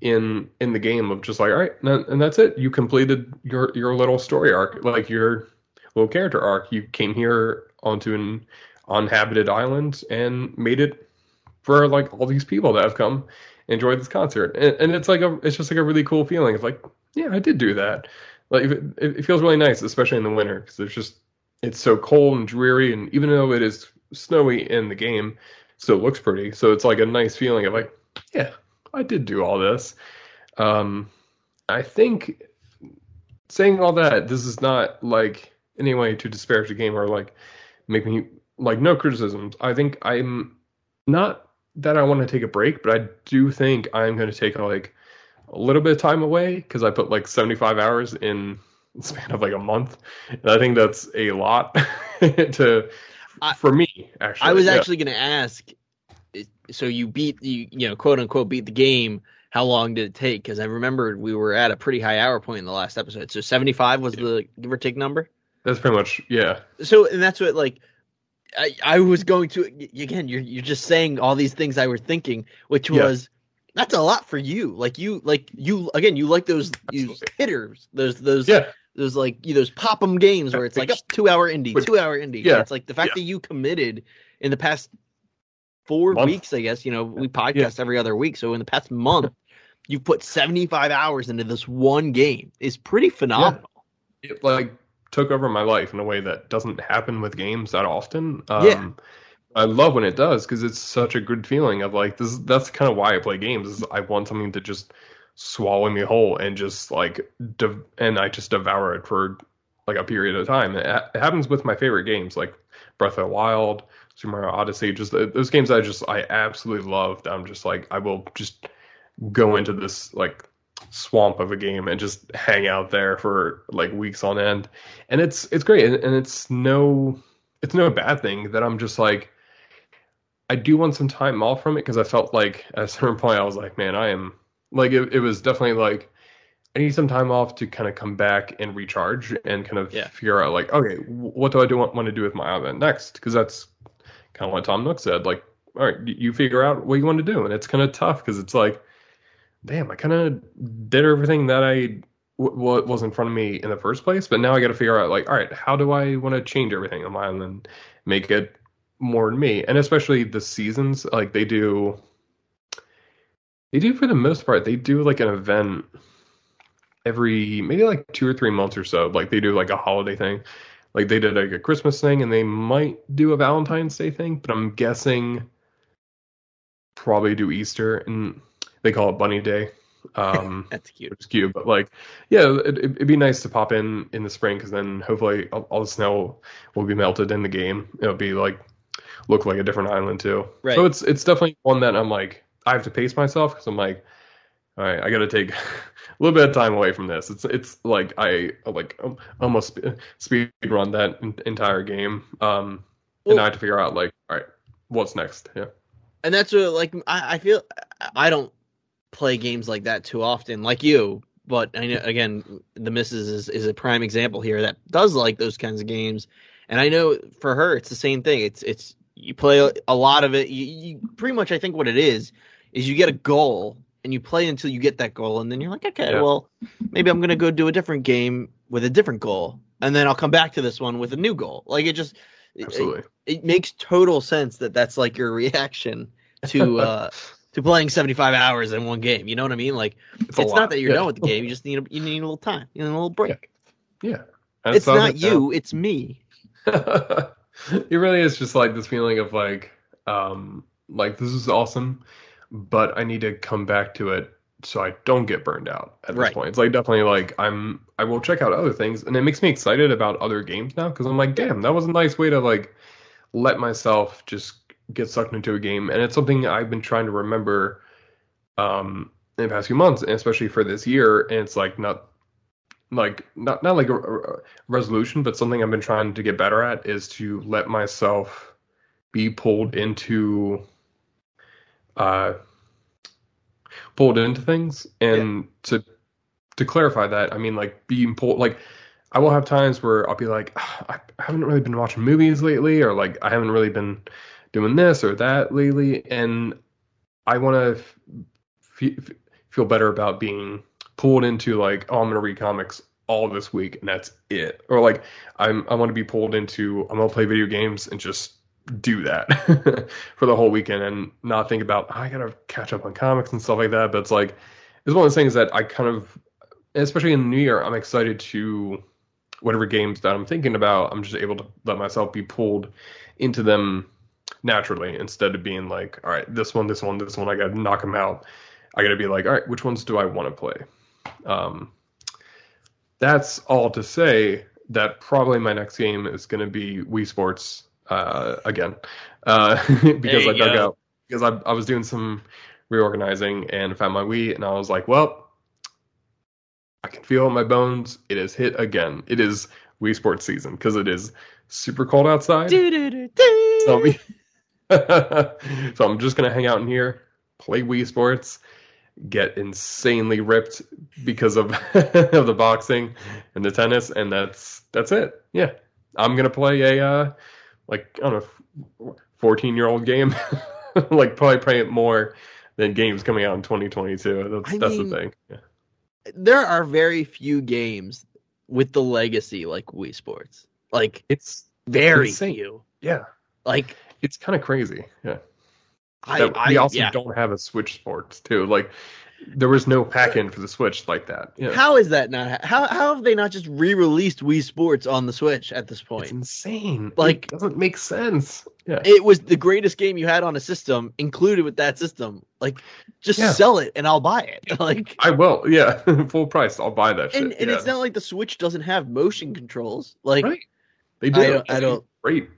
in in the game of just like all right and that's it. You completed your your little story arc like your little character arc. You came here onto an uninhabited island and made it for like all these people that have come enjoy this concert. And, and it's like a it's just like a really cool feeling. It's like yeah i did do that. Like it, it feels really nice especially in the winter because there's just it's so cold and dreary and even though it is snowy in the game still looks pretty so it's like a nice feeling of like yeah I did do all this. Um, I think saying all that, this is not like any way to disparage the game or like make me like no criticisms. I think I'm not that I want to take a break, but I do think I'm going to take like a little bit of time away because I put like 75 hours in span of like a month, and I think that's a lot to I, for me. Actually, I was yeah. actually going to ask so you beat you you know quote unquote beat the game how long did it take because i remember we were at a pretty high hour point in the last episode so 75 was yeah. the give or take number that's pretty much yeah so and that's what like i i was going to again you're you're just saying all these things i were thinking which was yeah. That's a lot for you like you like you again you like those those hitters those those yeah those like you those pop 'em games where it's like two hour indie two hour indie yeah it's like the fact yeah. that you committed in the past four month. weeks, I guess. You know, we podcast yeah. every other week. So in the past month, you've put 75 hours into this one game. Is pretty phenomenal. Yeah. It like took over my life in a way that doesn't happen with games that often. Um, yeah. I love when it does because it's such a good feeling of like this. That's kind of why I play games. Is I want something to just swallow me whole and just like and I just devour it for like a period of time. It, it happens with my favorite games like Breath of the Wild, Super Mario Odyssey, just those games I just I absolutely loved. I'm just like I will just go into this like swamp of a game and just hang out there for like weeks on end, and it's it's great and, and it's no it's no bad thing that I'm just like I do want some time off from it because I felt like at a certain point I was like, man, I am like it, it was definitely like I need some time off to kind of come back and recharge and kind of yeah. figure out like, okay, what do I do want, want to do with my island next? Because that's kind of what Tom Nook said. Like, all right, you figure out what you want to do, and it's kind of tough because it's like, damn, I kind of did everything that I w- was in front of me in the first place, but now I got to figure out like, all right, how do I want to change everything on my island, make it more than me, and especially the seasons, like they do. They do for the most part. They do like an event every maybe like two or three months or so. Like they do like a holiday thing like they did like a Christmas thing and they might do a Valentine's Day thing, but I'm guessing probably do Easter and they call it Bunny Day. Um, That's cute. It's cute, but like, yeah, it, would be nice to pop in in the spring because then hopefully all, all, the snow will be melted in the game. It'll be like look like a different island too. Right. So it's it's definitely one that I'm like I have to pace myself because I'm like, all right, I got to take a little bit of time away from this. It's it's like I like almost speed run that entire game, um, well, and I have to figure out like, all right, what's next? Yeah, and that's what like I, I feel I don't play games like that too often, like you. But I know again, the misses is is a prime example here that does like those kinds of games, and I know for her it's the same thing. It's it's you play a lot of it. You, you pretty much I think what it is is you get a goal and you play until you get that goal, and then you're like, okay, yeah. well, maybe I'm gonna go do a different game with a different goal, and then I'll come back to this one with a new goal. Like it just, absolutely, it, it makes total sense that that's like your reaction to uh to playing 75 hours in one game. You know what I mean? Like it's, it's not that you're yeah. done with the game; you just need a, you need a little time, you need a little break. Yeah, yeah. it's not you, it's me. it really is just like this feeling of like, um, like this is awesome but I need to come back to it so I don't get burned out at this right. point. It's like definitely like I'm I will check out other things and it makes me excited about other games now because I'm like, damn, that was a nice way to like let myself just get sucked into a game and it's something I've been trying to remember um in the past few months and especially for this year and it's like not like not not like a, a resolution but something I've been trying to get better at is to let myself be pulled into uh, pulled into things. And to to clarify that, I mean like being pulled like I will have times where I'll be like, "Ah, I haven't really been watching movies lately, or like I haven't really been doing this or that lately, and I want to f- feel better about being pulled into like, oh, I'm gonna read comics all this week and that's it, or like I'm I want to be pulled into I'm gonna play video games and just do that for the whole weekend and not think about "Oh, I gotta catch up on comics and stuff like that. But it's like it's one of those things that I kind of, especially in the new year, I'm excited to whatever games that I'm thinking about. I'm just able to let myself be pulled into them naturally instead of being like, all right, this one, this one, this one, I got to knock them out. I got to be like, all right, which ones do I want to play? Um, that's all to say that probably my next game is going to be Wii Sports uh, again uh, because I dug go. out because I, I was doing some reorganizing and found my Wii and I was like, well, I can feel my bones. It has hit again. It is Wii Sports season because it is super cold outside. So, so I'm just gonna hang out in here, play Wii Sports, get insanely ripped because of of the boxing and the tennis, and that's that's it. Yeah, I'm gonna play a uh, like I don't know, 14 year old game, like probably play it more than games coming out in 2022. That's I that's mean, the thing. Yeah. there are very few games with the legacy like Wii Sports. Like It's very insane. few. yeah, Like it's kind of crazy. Yeah. I, we also yeah. don't have a Switch Sports too. Like there was no pack in for the Switch like that. Yeah. How is that not? How how have they not just re-released Wii Sports on the Switch at this point? It's insane. Like- it doesn't make sense. Yeah. It was the greatest game you had on a system included with that system. Like, just Yeah. sell it and I'll buy it. Like, I will. Yeah. Full price. I'll buy that shit. and, and it's not like the Switch doesn't have motion controls. Like, right. They do. I don't- I don't- Great.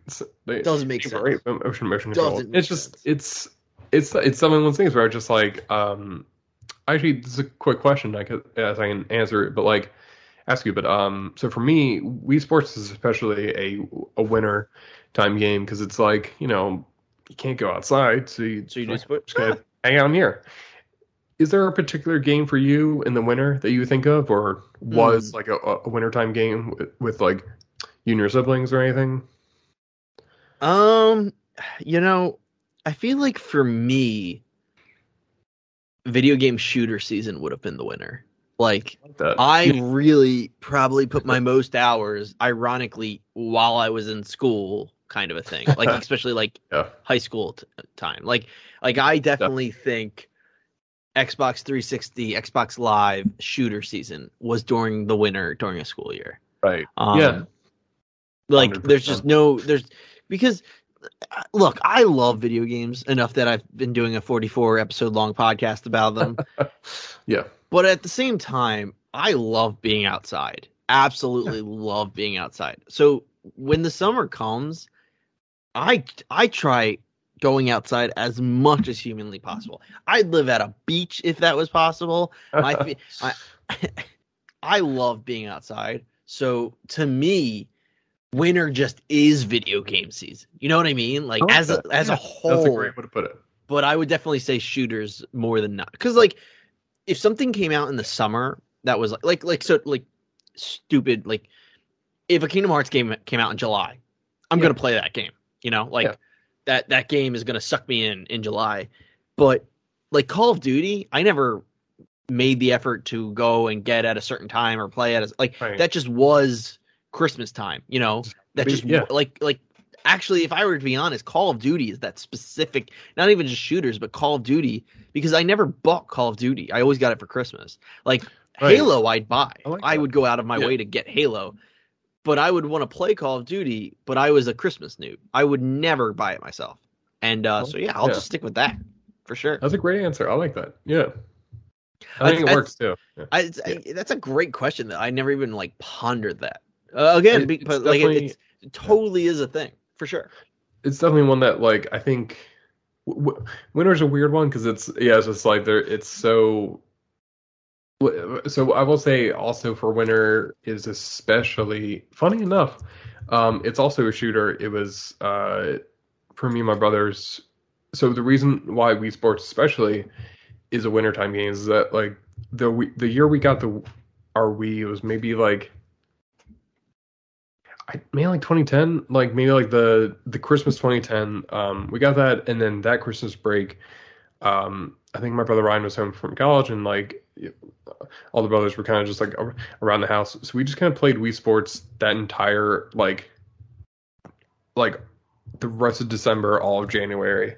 It doesn't make they sense. Great motion motion control. Doesn't It's just sense. it's it's it's some of those things where I just like um actually this is a quick question I could as I can answer it, but like ask you. But um so for me, Wii Sports is especially a a winter time game because it's like you know you can't go outside, so you So you do like, sport- just gonna hang out in here. Is there a particular game for you in the winter that you think of, or was like a, a wintertime game with, with like you and your siblings or anything? Um, you know, I feel like for me, video game shooter season would have been the winner. Like, Like. I really probably put my most hours, ironically, while I was in school, kind of a thing. Like, especially like Yeah. high school t- time. Like, like I definitely think Xbox 360, Xbox Live shooter season was during the winter during a school year. Right. Um, Yeah. Like there's 100%. just no there's because uh, look, I love video games enough that I've been doing a 44 episode long podcast about them. Yeah. but at the same time, I love being outside. Absolutely love being outside. So when the summer comes, I I try going outside as much as humanly possible. I'd live at a beach if that was possible. My I I love being outside. So to me, winter just is video game season. You know what I mean? Like I like as a, as Yeah, a whole. That's a great way to put it. But I would definitely say shooters more than not. Cuz like if something came out in the summer that was like like like so like stupid like if a Kingdom Hearts game came out in July, I'm Yeah. going to play that game. You know, like Yeah. that that game is going to suck me in in July. But like Call of Duty, I never made the effort to go and get at a certain time or play at a, like Right. that just was Christmas time, you know. That just yeah. like like actually if I were to be honest, Call of Duty is that specific not even just shooters, but Call of Duty because I never bought Call of Duty. I always got it for Christmas. Like Right. Halo I'd buy. I like I would go out of my Yeah. way to get Halo. But I would want to play Call of Duty, but I was a Christmas noob. I would never buy it myself. And uh, so yeah, I'll Yeah. just stick with that for sure. That's a great answer. I like that. Yeah. I I- think it works too. Yeah. I, I- that's a great question that I never even like pondered that. Uh, again, It- but like it, it's, it totally is a thing for sure. It's definitely one that like I think w- w- winter's a weird one because it's yeah it's just like there it's so. So I will say also for winter is especially funny enough. Um, it's also a shooter. It was uh, for me and my brothers. So the reason why Wii Sports especially is a wintertime game is that like the we, the year we got the our Wii it was maybe like I maybe like 2010 like maybe like the the Christmas 2010 um we got that and then that Christmas break um I think my brother Ryan was home from college and like all the brothers were kind of just like around the house. So we just kind of played Wii Sports that entire like like the rest of December all of January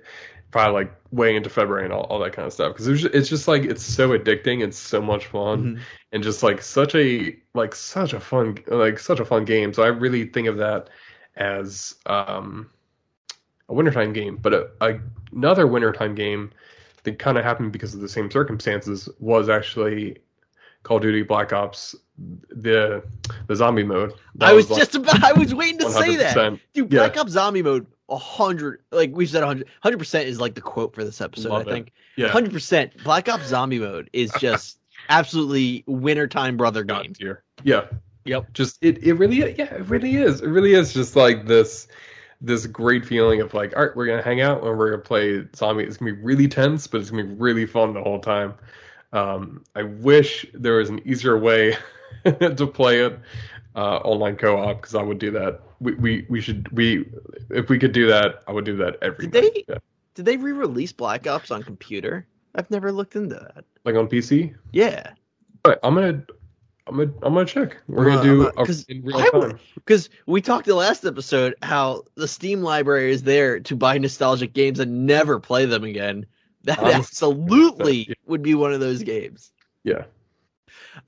probably like way into February and all, all that kind of stuff because it's, it's just like it's so addicting and so much fun Mhm. and just like such a like such a fun like such a fun game so I really think of that as um a wintertime game but a, a, another wintertime game that kind of happened because of the same circumstances was actually Call of Duty Black Ops the the zombie mode That I was like just about. I was waiting to say that, 100%. dude. Yeah. Black Ops Zombie Mode, a hundred. Like we said, 100 percent is like the quote for this episode. Love I it. think yeah hundred percent. Black Ops Zombie Mode is just absolutely wintertime brother God game. tier. Yeah. Yep. Just it, it really yeah, it really is. It really is just like this this great feeling of like, all right, we're gonna hang out and we're gonna play zombie. It's gonna be really tense, but it's gonna be really fun the whole time. Um, I wish there was an easier way to play it uh, online co-op because I would do that. We, we we should we if we could do that, I would do that every Did night. they- Yeah. Did they re-release Black Ops on computer? I've never looked into that. Like on PC. Yeah, All right, I'm gonna I'm gonna I'm gonna check. We're Uh, gonna do I'm 'cause a, in real I would- time. because we talked the last episode how the Steam library is there to buy nostalgic games and never play them again. That Honestly, absolutely yeah. would be one of those games. Yeah.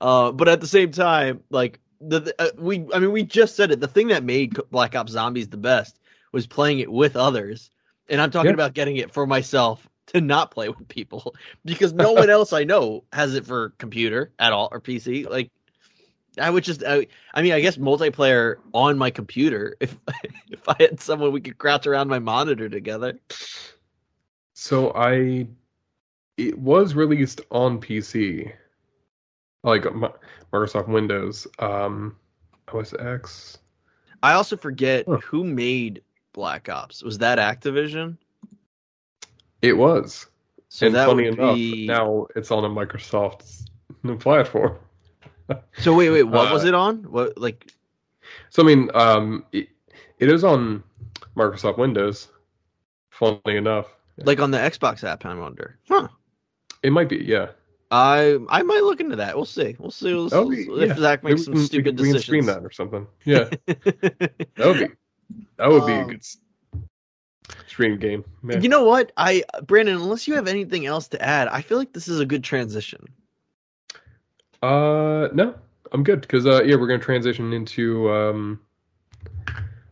Uh, but at the same time, like the, uh, we, I mean, we just said it. The thing that made Black Ops Zombies the best was playing it with others, and I'm talking about getting it for myself to not play with people because no one else I know has it for computer at all or PC. Like, I would just, I, I mean, I guess multiplayer on my computer. If if I had someone we could crouch around my monitor together. So I, it was released on PC, like Microsoft Windows, um, OS X. I also forget Huh. who made Black Ops. Was that Activision? It was, So and that funny would enough, be now it's on a Microsoft platform. So wait, wait, what was Uh, it on? What like So I mean, um, it, it is on Microsoft Windows. Funny enough, like on the Xbox app? I wonder. Huh. it might be. Yeah, I I might look into that. We'll see. We'll see. We'll, see yeah. if Zach makes we some can- we stupid can- we can stream that or something. Yeah, that would be that would be a Um, good stream game. Yeah. You know what? I Brandon, unless you have anything else to add, I feel like this is a good transition. Uh, no, I'm good because uh, yeah, we're gonna transition into um.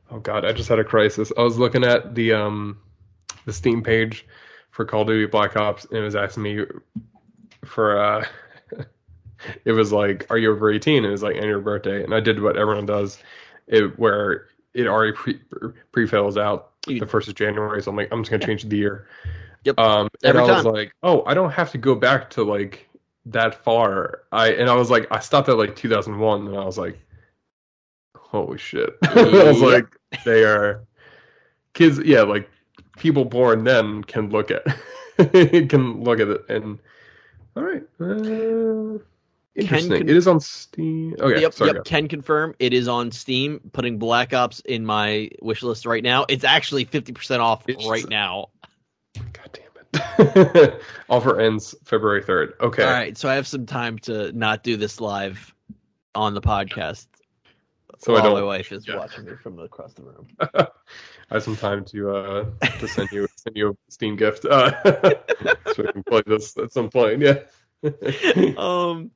Oh God, I just had a crisis. I was looking at the um, the Steam page for Call of Duty Black Ops, and it was asking me for uh, it was like, "Are you over 18?" And it was like, "And your birthday," and I did what everyone does, it where it already pre pre fills out the first of January. So I'm like, I'm just gonna change the year. Yep. Um, and Every I was like, oh, I don't have to go back to like that far. I and I was like, I stopped at like 2001, and I was like, holy shit! I was like, they are kids. Yeah, like people born then can look at can look at it and all right. Uh, interesting. con- it is on Steam. Okay, yep, sorry. yep. Can confirm it is on Steam. Putting Black Ops in my wish list right now. It's actually fifty percent off It's- right now. God damn it. Offer ends February 3rd. Okay. All right, so I have some time to not do this live on the podcast. So I while my don't wife is yeah. watching me from across the room. I have some time to uh to send you send you a Steam gift. Uh, so we can play this at some point. Yeah. um,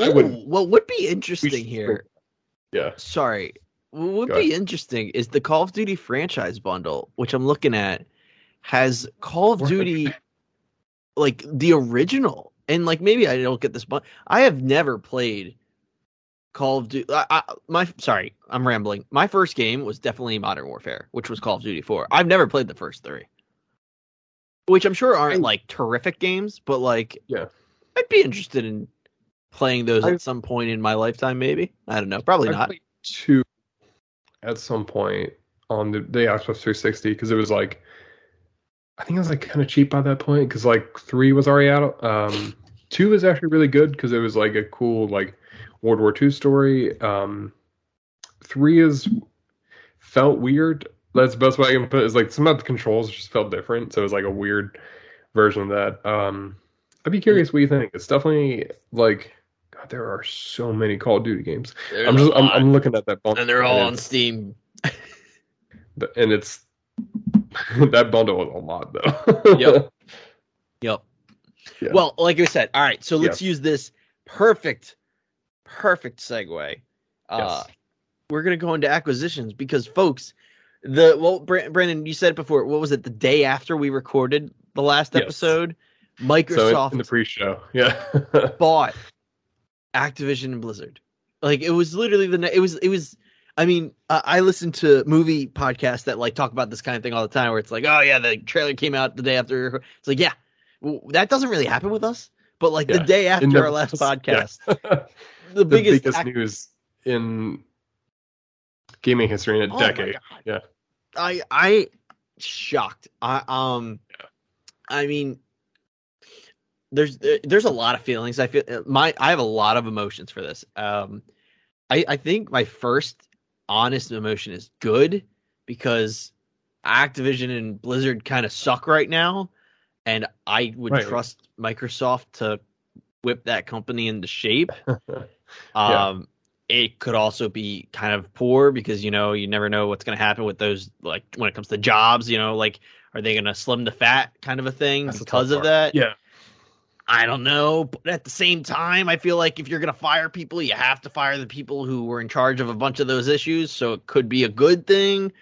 I ooh, what would be interesting should- here? Yeah. Sorry, what would Go be interesting is the Call of Duty franchise bundle, which I'm looking at, has Call of Duty, like the original, and like maybe I don't get this, but I have never played Call of Duty. I, I, my sorry, I'm rambling. My first game was definitely Modern Warfare, which was Call of Duty 4. I've never played the first three, which I'm sure aren't like terrific games, but like Yeah. I'd be interested in playing those I- at some point in my lifetime. Maybe I don't know. Probably not. two at some point on the, the Xbox 360 because it was like I think it was like kind of cheap by that point because like three was already out. Um, two was actually really good because it was like a cool like World War II story. Um, three is felt weird. That's the best way I can put it. Is like some of the controls just felt different, so it was like a weird version of that. Um, I'd be curious what you think. It's definitely like God, there are so many Call of Duty games. There's I'm just I'm, I'm looking at that bundle, and they're all on Steam. and it's that bundle is a lot though. Yep. Yep. Yeah. Well, like I said, all right. So let's use this perfect, perfect segue. Uh, Yes. We're gonna go into acquisitions because, folks, the well, Brandon, you said it before. What was it? The day after we recorded the last Yes. episode, So in- Microsoft the pre-show, yeah, bought Activision and Blizzard. Like it was literally the it was it was. I mean, uh, I listen to movie podcasts that like talk about this kind of thing all the time, where it's like, oh yeah, the trailer came out the day after. It's like, yeah, w- that doesn't really happen with us. But like the day after never our last podcast, the the biggest, biggest, ac- news in gaming history in a Oh decade. Yeah. I I shocked. I um, I mean, there's there's a lot of feelings. I feel my I have a lot of emotions for this. Um, I I think my first honest emotion is good because Activision and Blizzard kind of suck right now, and I would Right. trust Microsoft to whip that company into shape. Yeah. Um, it could also be kind of poor because you know you never know what's going to happen with those like when it comes to jobs. You know, like are they going to slim the fat kind of a thing That's because of part. that? Yeah. I don't know, but at the same time, I feel like if you're going to fire people, you have to fire the people who were in charge of a bunch of those issues. So it could be a good thing.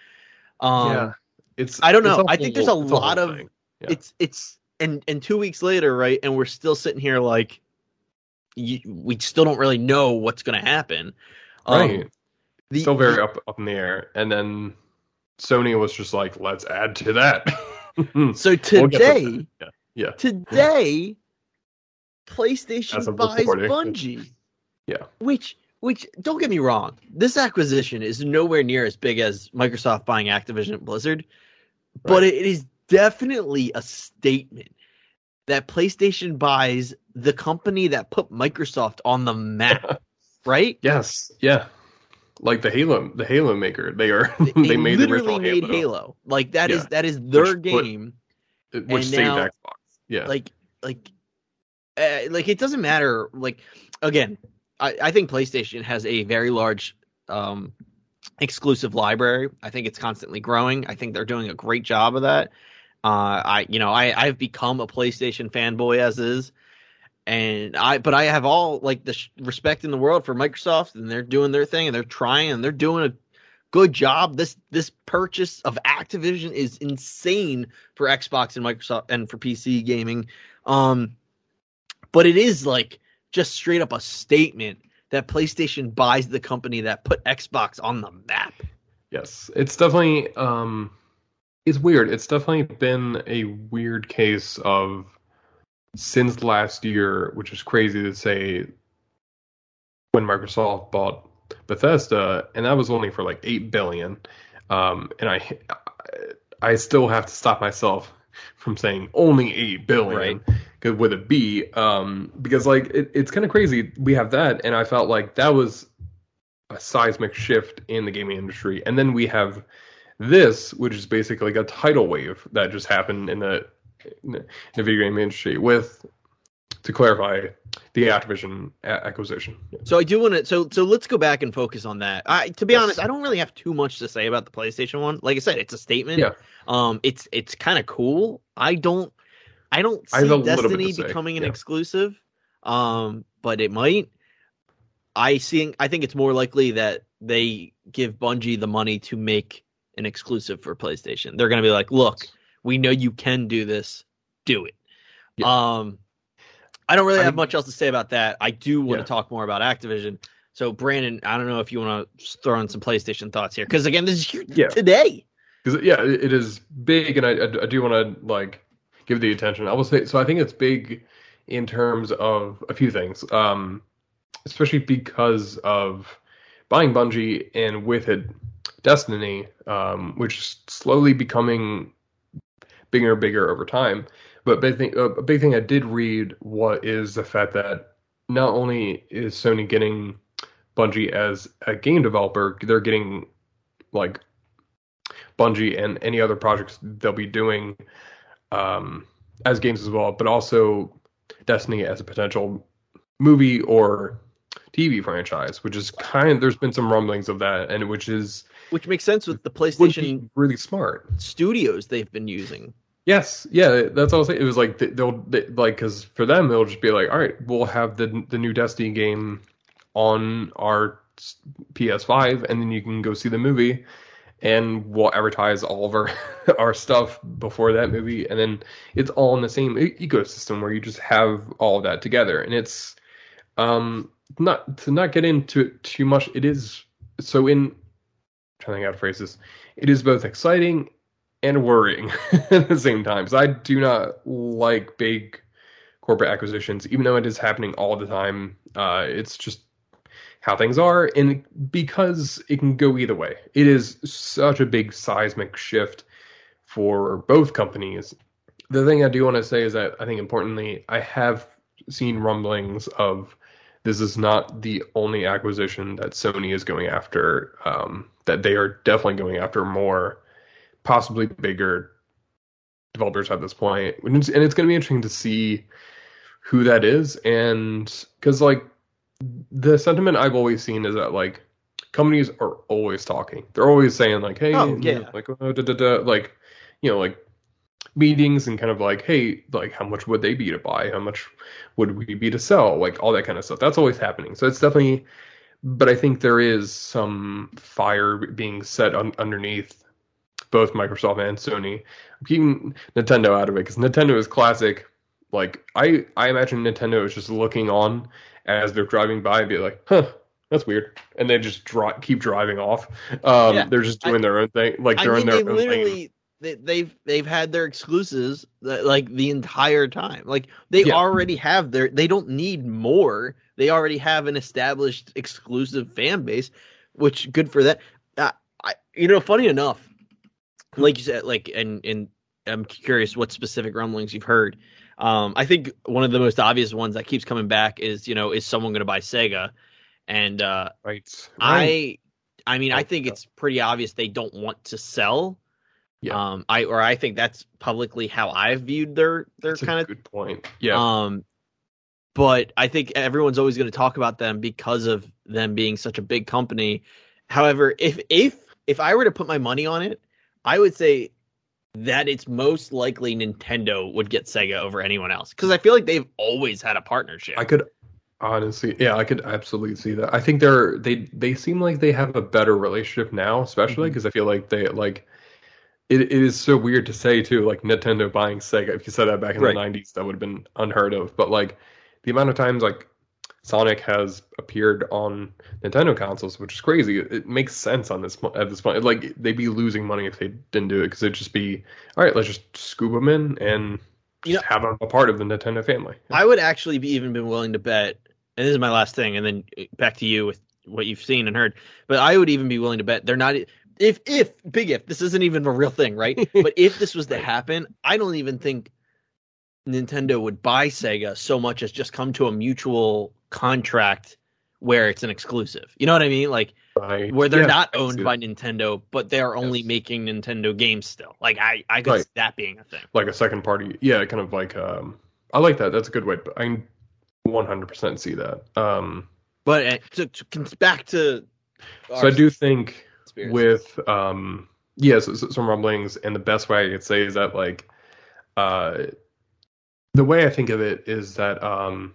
Um, yeah. It's I don't know. I think there's a lot of- thing. Yeah. it's it's and and two weeks later, right? And we're still sitting here like you, we still don't really know what's going to happen. Um, right. the- Still very the- up up in the air. And then Sony was just like, let's add to that. So We'll get to today. Yeah. today, PlayStation buys. Bungie. Yeah. Which, which, don't get me wrong, this acquisition is nowhere near as big as Microsoft buying Activision and Blizzard, but it is definitely a statement that PlayStation buys the company that put Microsoft on the map, right? Yes. Yeah. Like the Halo, the Halo maker. They are. they made the original made Halo, Halo. Like that is Yeah. that is their Which put- game. which saved now- Xbox. Yeah. like like uh, like it doesn't matter like again I, I think playstation has a very large um exclusive library i think it's constantly growing i think they're doing a great job of that uh i you know i i've become a playstation fanboy as is. And i but i have all like the sh- respect in the world for microsoft and they're doing their thing and they're trying and they're doing a good job. This this purchase of activision is insane for xbox and microsoft and for pc gaming. Um but it is like just straight up a statement that PlayStation buys the company that put Xbox on the map. Yes, it's definitely um it's weird. It's definitely been a weird case of since last year, which is crazy to say when Microsoft bought Bethesda and that was only for like 8 billion. Um and I I still have to stop myself from saying only 8 billion good with a B, um, because like it, it's kind of crazy. We have that, and I felt like that was a seismic shift in the gaming industry, and then we have this, which is basically like a tidal wave that just happened in the in the, video game industry. With to clarify, the Activision acquisition. So I do want to. So so let's go back and focus on that. I to be Yes. honest, I don't really have too much to say about the PlayStation one. Like I said, it's a statement. Yeah. Um, it's it's kind of cool. I don't I don't I see a little bit to Destiny becoming an yeah. exclusive. Um, but it might. I see. I think it's more likely that they give Bungie the money to make an exclusive for PlayStation. They're going to be like, "Look, we know you can do this. Do it." Um, I don't really I- have much else to say about that. I do want Yeah. to talk more about Activision. So, Brandon, I don't know if you want to throw in some PlayStation thoughts here, because again, this is here Yeah. today. because yeah, it, is big, and I, I, I do want to like give the attention. I will say so. I think it's big in terms of a few things, um, especially because of buying Bungie and with it Destiny, um, which is slowly becoming bigger and bigger over time. But big thing, a big thing I did read what is the fact that not only is Sony getting Bungie as a game developer, they're getting like Bungie and any other projects they'll be doing um, as games as well, but also Destiny as a potential movie or TV franchise, which is kind of there's been some rumblings of that, and which is which makes sense with the PlayStation really smart studios they've been using. Yes, yeah, that's all. I was saying. It was like they'll they, like because for them it'll just be like, all right, we'll have the the new Destiny game on our PS5, and then you can go see the movie, and we'll advertise all of our our stuff before that movie, and then it's all in the same ecosystem where you just have all of that together, and it's um not to not get into it too much. It is so in trying to think how to phrase this. It is both exciting and worrying at the same time. So I do not like big corporate acquisitions, even though it is happening all the time. Uh, it's just how things are, and because it can go either way. It is such a big seismic shift for both companies. The thing I do want to say is that I think importantly, I have seen rumblings of this is not the only acquisition that Sony is going after. Um, that they are definitely going after more, possibly bigger developers at this point, and it's, and it's going to be interesting to see who that is, and because like the sentiment I've always seen is that like companies are always talking. They're always saying like, "Hey, oh, yeah. like, uh, da, da, da, like, you know, like meetings and kind of like, hey, like, how much would they be to buy? How much would we be to sell? Like all that kind of stuff. That's always happening. So it's definitely, but I think there is some fire being set un- underneath both Microsoft and Sony. I'm keeping Nintendo out of it because Nintendo is classic. Like I, I imagine Nintendo is just looking on as they're driving by and be like, huh, that's weird. And they just dri- keep driving off. Um, yeah, they're just doing I, their own thing. Like they're I mean, in their they own literally, they, they've they've had their exclusives like the entire time. Like they yeah. already have their. They don't need more. They already have an established exclusive fan base, which good for that. Uh, I, you know, funny enough, like you said, like and and I'm curious what specific rumblings you've heard. Um, I think one of the most obvious ones that keeps coming back is, you know, is someone going to buy Sega? And uh, right. I, I mean, I think it's pretty obvious they don't want to sell. Yeah. Um, I or I think that's publicly how I've viewed their their kind of good point. Yeah. Um, but I think everyone's always going to talk about them because of them being such a big company. However, if if if I were to put my money on it, I would say that it's most likely Nintendo would get Sega over anyone else because I feel like they've always had a partnership. I could honestly, yeah, I could absolutely see that. I think they're they they seem like they have a better relationship now, especially because mm-hmm. I feel like they like it, it is so weird to say too, like Nintendo buying Sega. If you said that back in right. the '90s, that would have been unheard of. But like the amount of times like Sonic has appeared on Nintendo consoles, which is crazy. It makes sense on this at this point. Like they'd be losing money if they didn't do it because it'd just be all right. Let's just scoop them in and you know, have them a part of the Nintendo family. I would actually be even been willing to bet, and this is my last thing, and then eh, back to you with what you've seen and heard. But I would even be willing to bet they're not. If if big if this isn't even a real thing, right? but if this was to happen, I don't even think Nintendo would buy Sega so much as just come to a mutual contract where it's an exclusive. You know what I mean? Like right. where they're yeah, not owned by Nintendo, but they are only yes. making Nintendo games still. Like I, I could right. see that being a thing. Like a second party. Yeah, kind of like um I like that. That's a good way. But I 100% see that. Um but uh, to, to, back to So I do think with um yes, yeah, so, some rumblings and the best way I could say is that like uh the way I think of it is that um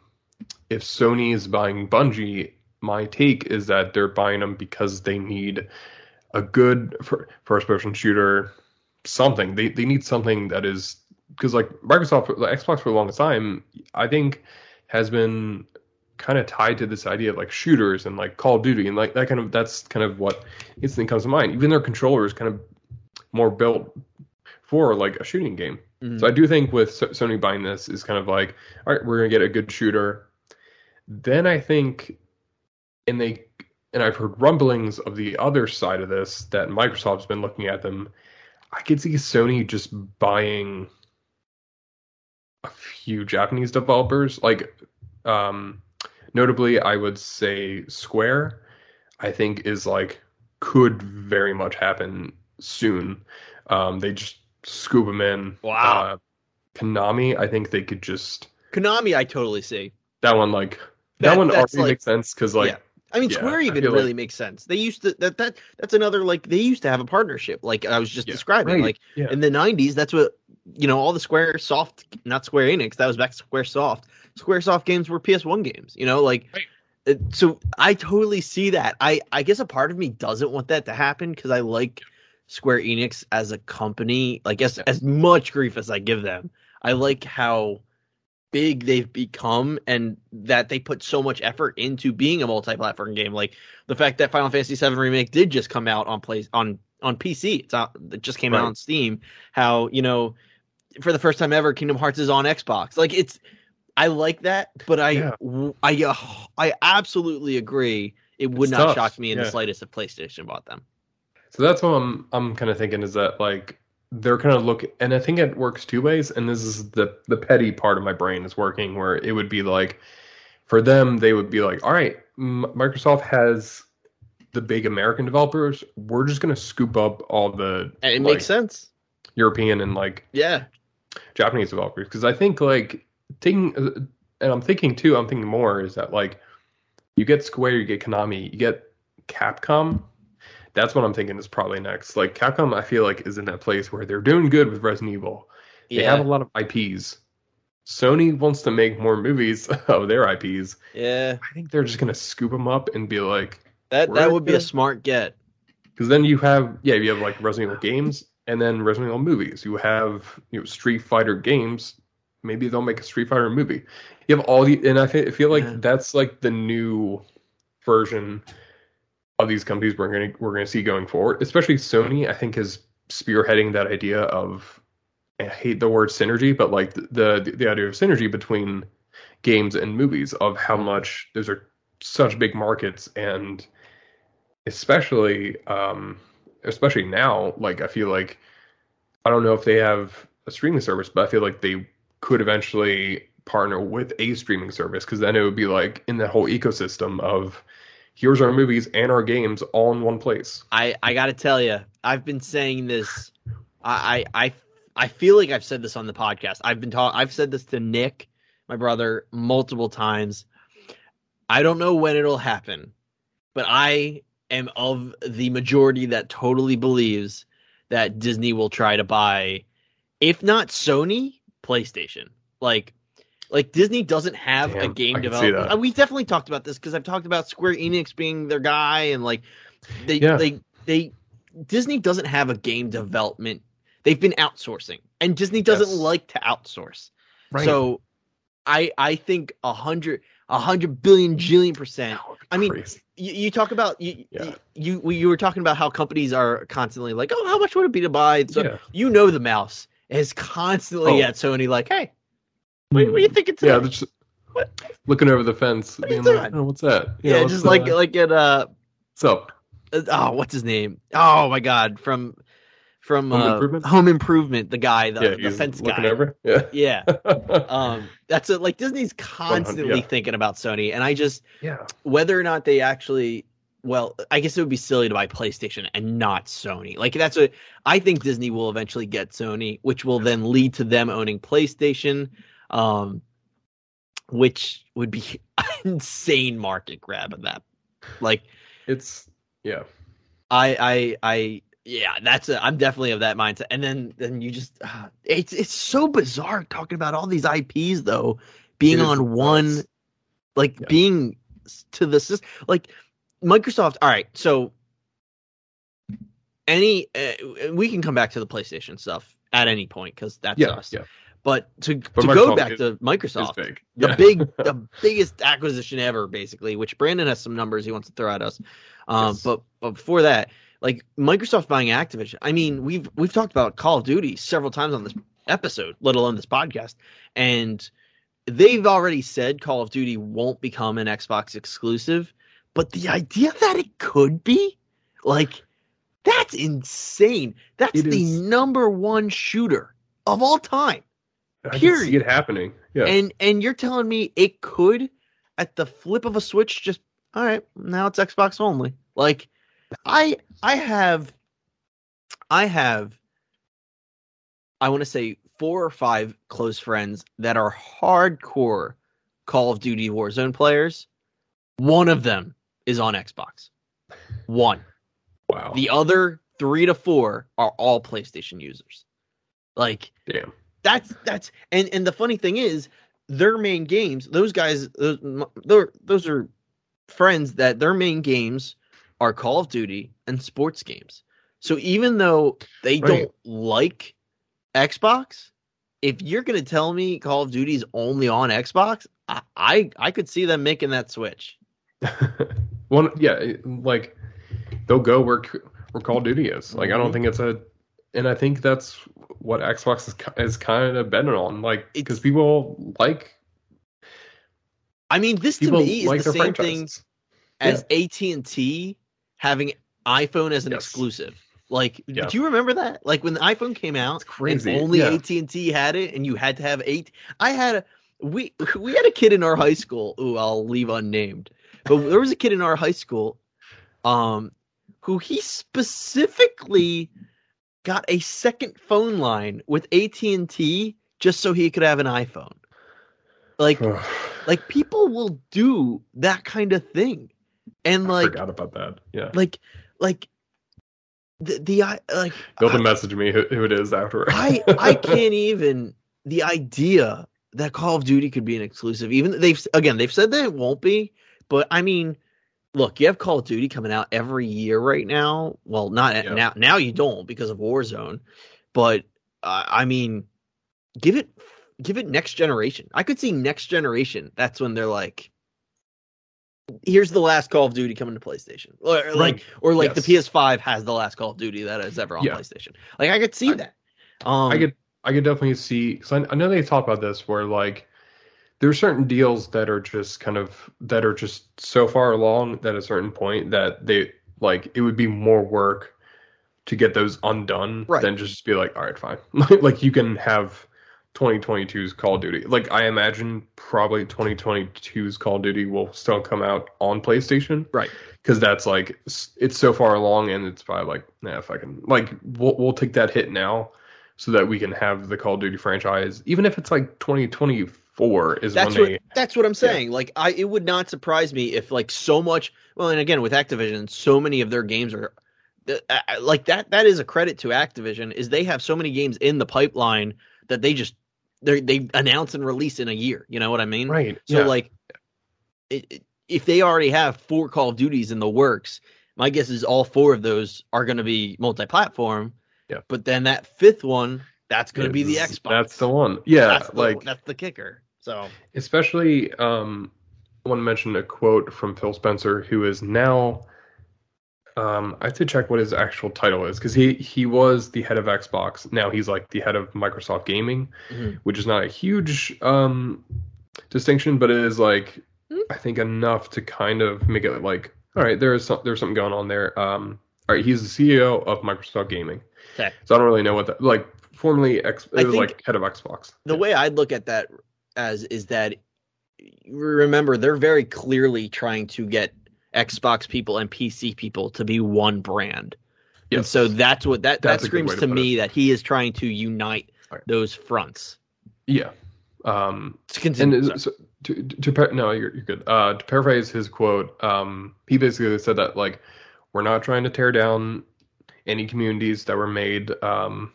if Sony is buying Bungie, my take is that they're buying them because they need a good first person shooter, something. They they need something that is because like Microsoft, Xbox for the longest time, I think has been kind of tied to this idea of like shooters and like Call of Duty and like that kind of that's kind of what instantly comes to mind. Even their controller is kind of more built for like a shooting game. Mm-hmm. So I do think with Sony buying this is kind of like, all right, we're gonna get a good shooter. Then I think, and they and I've heard rumblings of the other side of this that Microsoft's been looking at them. I could see Sony just buying a few Japanese developers, like um, notably, I would say Square. I think is like could very much happen soon. Um, they just scoop them in. Wow. Uh, Konami, I think they could just Konami, I totally see. that one like that, That- one that's already like- makes sense because like Yeah. I mean, Yeah, Square even really like- makes sense. They used to that that that's another like they used to have a partnership, like I was just Yeah, describing. right, Like yeah. in the '90s, that's what you know. All the Square Soft, not Square Enix, that was back to Square Soft. Square Soft games were PS1 games. You know, like Right. Uh, so I totally see that. I I guess a part of me doesn't want that to happen because I like Square Enix as a company. Like as as much grief as I give them, I like how big they've become and that they put so much effort into being a multi-platform game like the fact that Final Fantasy VII remake did just come out on play on on PC it's out it just came out on Steam how you know for the first time ever Kingdom Hearts is on Xbox. Like it's I like that but I Yeah. I uh, I absolutely agree. It would It's not tough, shock me in the slightest if PlayStation bought them. So that's what I'm I'm kind of thinking is that like they're kind of look and I think it works two ways and this is the the petty part of my brain is working where it would be like for them they would be like all right M- Microsoft has the big American developers. We're just going to scoop up all the and it like, makes sense. European and like yeah Japanese developers because I think like taking and I'm thinking too I'm thinking more is that like you get Square you get Konami you get Capcom. That's what I'm thinking is probably next. Like Capcom I feel like is in that place where they're doing good with Resident Evil. They yeah. have a lot of IPs Sony wants to make more movies of their IPs yeah. I think they're just gonna scoop them up and be like that that would be a smart get. Because then you have yeah you have like Resident Evil games and then Resident Evil movies. You have you know Street Fighter games. Maybe they'll make a Street Fighter movie. You have all the and I fe- feel like Yeah. that's like the new version of these companies we're gonna we're gonna see going forward. Especially Sony, I think is spearheading that idea of I hate the word synergy, but like the the, the idea of synergy between games and movies of how much those are such big markets and especially um especially now like i feel like i don't know if they have a streaming service but i feel like they could eventually partner with a streaming service because then it would be like in that whole ecosystem of here's our movies and our games all in one place I I got to tell you, I've been saying this. I, I I I feel like I've said this on the podcast. I've been talking. I've said this to Nick, my brother, multiple times. I don't know when it'll happen, but I am of the majority that totally believes that Disney will try to buy, if not Sony, PlayStation. Like, like Disney doesn't have a game I can see development. Uh, We definitely talked about this because I've talked about Square Enix being their guy, and like they Yeah. they they Disney doesn't have a game development. They've been outsourcing, and Disney doesn't Yes. like to outsource. So, I I think a hundred a hundred billion jillion percent. That I mean. You, you talk about you, Yeah. you you were talking about how companies are constantly like, oh, how much would it be to buy? So yeah. you know, the mouse is constantly Oh. at Sony, like, hey, what, what are you thinking today? yeah just What? looking over the fence What being like oh, what's that yeah, what's, just like uh, like at uh, up uh, oh, what's his name? Oh my God, from from Home uh, Improvement? Home Improvement, the guy, the, yeah the fence guy. over yeah Yeah, um, that's it. Like Disney's constantly yeah. thinking about Sony, and I just yeah whether or not they actually well i guess it would be silly to buy playstation and not sony like that's what i think disney will eventually get sony which will then lead to them owning playstation um which would be insane market grab of that like it's yeah i i i yeah that's a, i'm definitely of that mindset. And then then you just uh, it's it's so bizarre talking about all these ips though being on one like Yeah. being to the system like microsoft all right so any uh, we can come back to the playstation stuff at any point because that's yeah us. yeah. But to, But to go back is- to microsoft big. the big the biggest acquisition ever basically which brandon has some numbers he wants to throw at us um Yes. but, but before that like microsoft buying activision i mean we've we've talked about call of duty several times on this episode let alone this podcast and they've already said call of duty won't become an xbox exclusive but the idea that it could be like That's insane. That's It the is- number one shooter of all time. I can Period. see it happening. Yeah. And and you're telling me it could at the flip of a switch just all right, now it's Xbox only. Like I I have I have I want to say four or five close friends that are hardcore Call of Duty Warzone players. One of them is on Xbox. One. wow. The other 3 to 4 are all PlayStation users. Like Damn. that's that's and and the funny thing is their main games those guys those those, those are friends that their main games are call of duty and sports games so even though they Right. don't like xbox if you're going to tell me call of duty is only on xbox I, I i could see them making that switch One, yeah, like they'll go where where Call of Duty is. Like I don't mm-hmm. think it's a, and I think that's what Xbox is is kind of betting on. Like because people like i mean this to me is like the same thing as AT&T having iPhone as an Yes. exclusive. Like, Yeah. do you remember that? Like when the iPhone came out, It's crazy. and only yeah. AT&T had it, and you had to have eight. I had a we we had a kid in our high school. Ooh, I'll leave unnamed, but there was a kid in our high school, um, who he specifically got a second phone line with AT&T just so he could have an iPhone. Like, like people will do that kind of thing, and I like forgot about that. Yeah. like like the the I like They'll I, message me who, who it is after. I I can't even the idea that Call of Duty could be an exclusive. Even they've again they've said that it won't be, but I mean, look, you have Call of Duty coming out every year right now. Well, not Yeah. now now you don't because of Warzone, but uh, I mean, give it give it next generation. I could see next generation. That's when they're like. Here's the last Call of Duty coming to PlayStation, or like, Right. or like the PS5 has the last Call of Duty that is ever on Yeah. PlayStation. Like I could see I- that. Um, I could I could definitely see because I, I know they talked about this where like there are certain deals that are just kind of that are just so far along that at a certain point that they like it would be more work to get those undone Right. than just be like all right fine like you can have 2022's Call of Duty like I imagine probably 2022's Call of Duty will still come out on PlayStation Right. because that's like it's so far along and it's probably like nah if I can like we'll we'll take that hit now so that we can have the Call of Duty franchise even if it's like 2024 is that's when what they that's what I'm saying. Like I it would not surprise me if like so much well and again with Activision so many of their games are uh, uh, like that that is a credit to Activision is they have so many games in the pipeline that they just they they announce and release in a year, you know what I mean? right So yeah. like it, it- if they already have four Call of Duties in the works, my guess is all four of those are going to be multi-platform. Yeah. But then that fifth one, that's going to be the Xbox. that's the one yeah That's the, like that's the kicker. So especially um I want to mention a quote from Phil Spencer who is now um I have to check what his actual title is because he he was the head of Xbox now he's like the head of Microsoft Gaming Mhm. which is not a huge um distinction but it is like Hmm. I think enough to kind of make it like all right there is some, there's something going on there um all right he's the CEO of Microsoft Gaming Okay. so I don't really know what that like formerly X it was like head of Xbox the Yeah. way I'd look at that as is that remember they're very clearly trying to get Xbox people and PC people to be one brand. And so that's what that That's that screams to to me that he is trying to unite right. those fronts. yeah um To And continue. is- so, to, to, par- no, you're, you're good. Uh, to paraphrase his quote, um, he basically said that like we're not trying to tear down any communities that were made, um,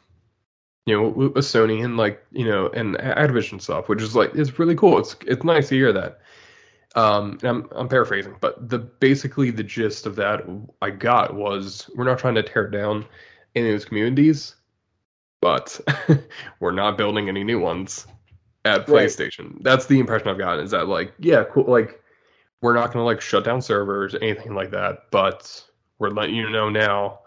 you know, with with Sony and like you know and Activision stuff, which is like it's really cool. It's it's nice to hear that. Um, and I'm I'm paraphrasing, but the basically the gist of that I got was we're not trying to tear down any of those communities, but we're not building any new ones at Right. PlayStation. That's the impression I've gotten. Is that like, yeah, cool. Like, we're not gonna like shut down servers, anything like that. But we're letting you know now.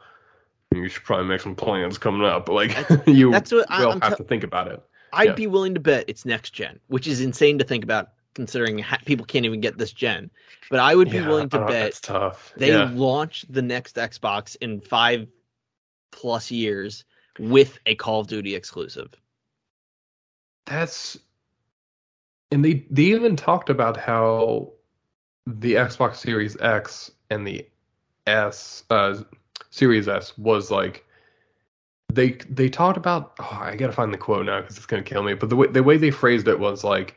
You should probably make some plans coming up. Like, you That's what I, will I'm have te- to think about it. I'd yeah. be willing to bet it's next gen, which is insane to think about considering ha- people can't even get this gen. But I would be Yeah, willing to uh, bet tough. they yeah. launch the next Xbox in five plus years with a Call of Duty exclusive. That's and they they even talked about how the Xbox Series X and the S uh Series S was like they they talked about oh, I gotta find the quote now because it's gonna kill me. But the way the way they phrased it was like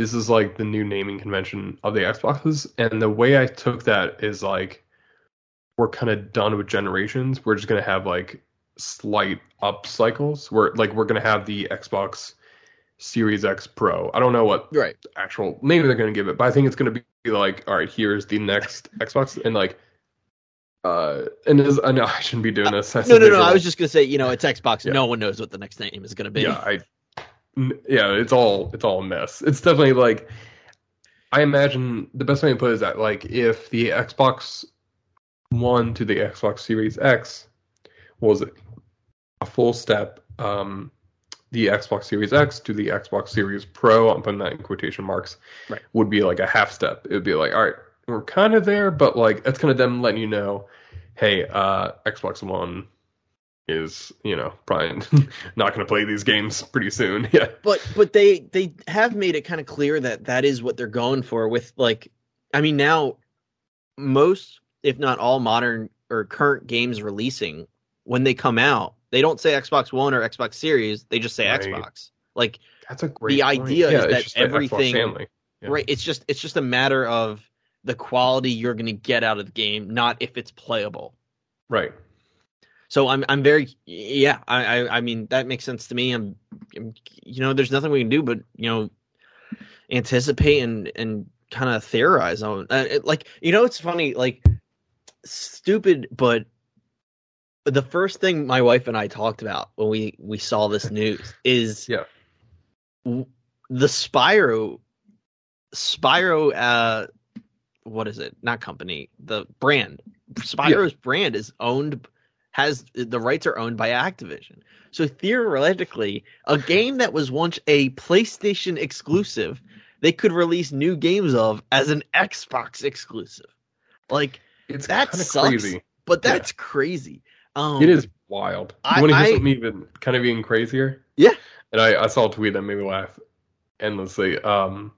this is like the new naming convention of the Xboxes, and the way I took that is like we're kind of done with generations. We're just gonna have like slight up cycles. We're like we're gonna have the Xbox Series X Pro. I don't know what Right. actual name they're gonna give it, but I think it's gonna be like all right, here's the next Xbox, and like. Uh, and is, I know I shouldn't be doing this. That's No, no, no. I was just gonna say, you know, it's Xbox. Yeah. No one knows what the next name is gonna be. yeah i yeah it's all it's all a mess it's definitely like i imagine the best way to put it is that like if the xbox one to the xbox series x was a full step um the xbox series x to the xbox series pro i'm putting that in quotation marks Right. would be like a half step it would be like all right we're kind of there but like that's kind of them letting you know hey uh xbox one is you know probably not going to play these games pretty soon. Yeah, but but they they have made it kind of clear that that is what they're going for with like i mean now most if not all modern or current games releasing when they come out they don't say xbox one or xbox series they just say Right. xbox like that's a great. The point. idea is Yeah, it's that just the Xbox everything- family. Yeah. right it's just it's just a matter of the quality you're going to get out of the game not if it's playable Right. So i'm i'm very yeah i i, I mean that makes sense to me. I'm, I'm you know there's nothing we can do but you know anticipate and and kind of theorize on uh, it, like you know it's funny like stupid but the first thing my wife and I talked about when we we saw this news is Yeah. w- the Spyro Spyro uh what is it? Not company the brand. Spyro's brand is owned has the rights are owned by Activision so theoretically a game that was once a PlayStation exclusive they could release new games of as an Xbox exclusive like It's That sucks. crazy. but Yeah. that's crazy um It is wild. I- want to hear I- something even kind of even crazier? Yeah. And I, I saw a tweet that made me laugh endlessly. Um,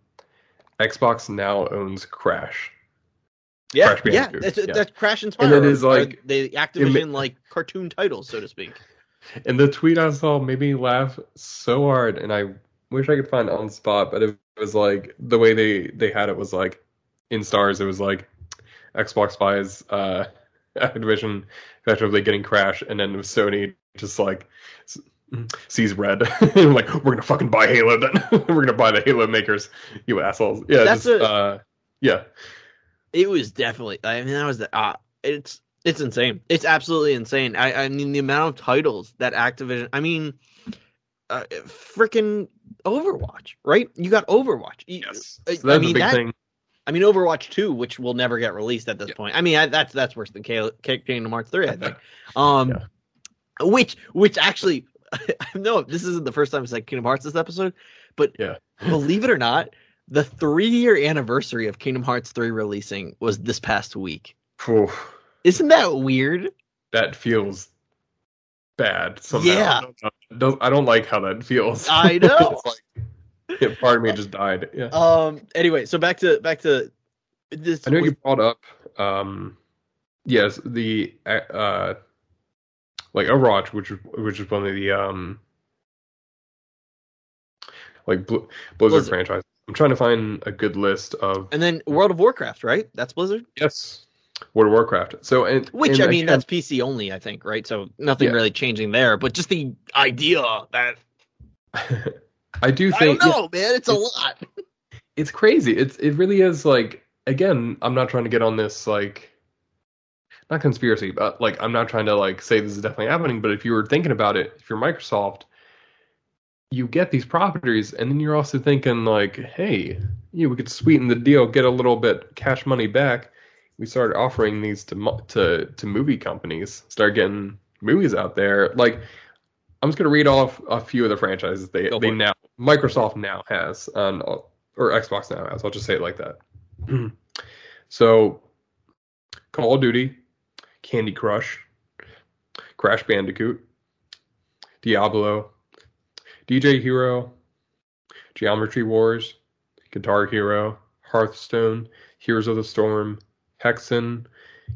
Xbox now owns Crash. Yeah, Crash yeah, that's, yeah. that's Crash and. And it is are like- the Activision like cartoon titles, so to speak. And the tweet I saw made me laugh so hard, and I wish I could find it on spot, but it was like the way they they had it was like in stars. It was like Xbox buys uh, Activision effectively getting Crash, and then Sony just like sees red, like we're gonna fucking buy Halo. Then we're gonna buy the Halo makers, you assholes. Yeah, That's just a- uh, yeah, It was definitely. I mean, that was the. Uh, it's it's insane. It's absolutely insane. I I mean, the amount of titles that Activision. I mean, uh, freaking Overwatch, right? You got Overwatch. Yes. I- So that's I mean, a big that- thing. I mean, Overwatch Two, which will never get released at this Yeah. point. I mean, I, that's that's worse than K- K- Kingdom Hearts Three, I think. Um, Yeah. which which actually, I know this isn't the first time it's like Kingdom Hearts this episode, but Yeah. believe it or not, the three year anniversary of Kingdom Hearts Three releasing was this past week. Phew. Isn't that weird? that feels bad somehow. Yeah. Don't- I don't like how that feels. I know. It's like, part of me just died. Yeah. Um. Anyway, so back to back to this. I know you brought up, um, yes, the uh, like Overwatch, which which is one of the um, like Bl- Blizzard, Blizzard. franchise. I'm trying to find a good list of and then World of Warcraft, right? That's Blizzard. yes, World of Warcraft. So and Which and I mean, can't- that's PC only, I think, right? So nothing Yeah. really changing there. But just the idea that I do I think don't know, man, it's a it's- lot. it's crazy. It's it really is like again, I'm not trying to get on this like not conspiracy, but like I'm not trying to like say this is definitely happening, but if you were thinking about it, if you're Microsoft, you get these properties and then you're also thinking like, hey, you we could sweeten the deal, get a little bit cash money back. We started offering these to to to movie companies, start getting movies out there. Like I'm just gonna read off a few of the franchises they they now Microsoft now has on or Xbox now has. I'll just say it like that. so, Call of Duty, Candy Crush, Crash Bandicoot, Diablo, DJ Hero, Geometry Wars, Guitar Hero, Hearthstone, Heroes of the Storm, Hexen,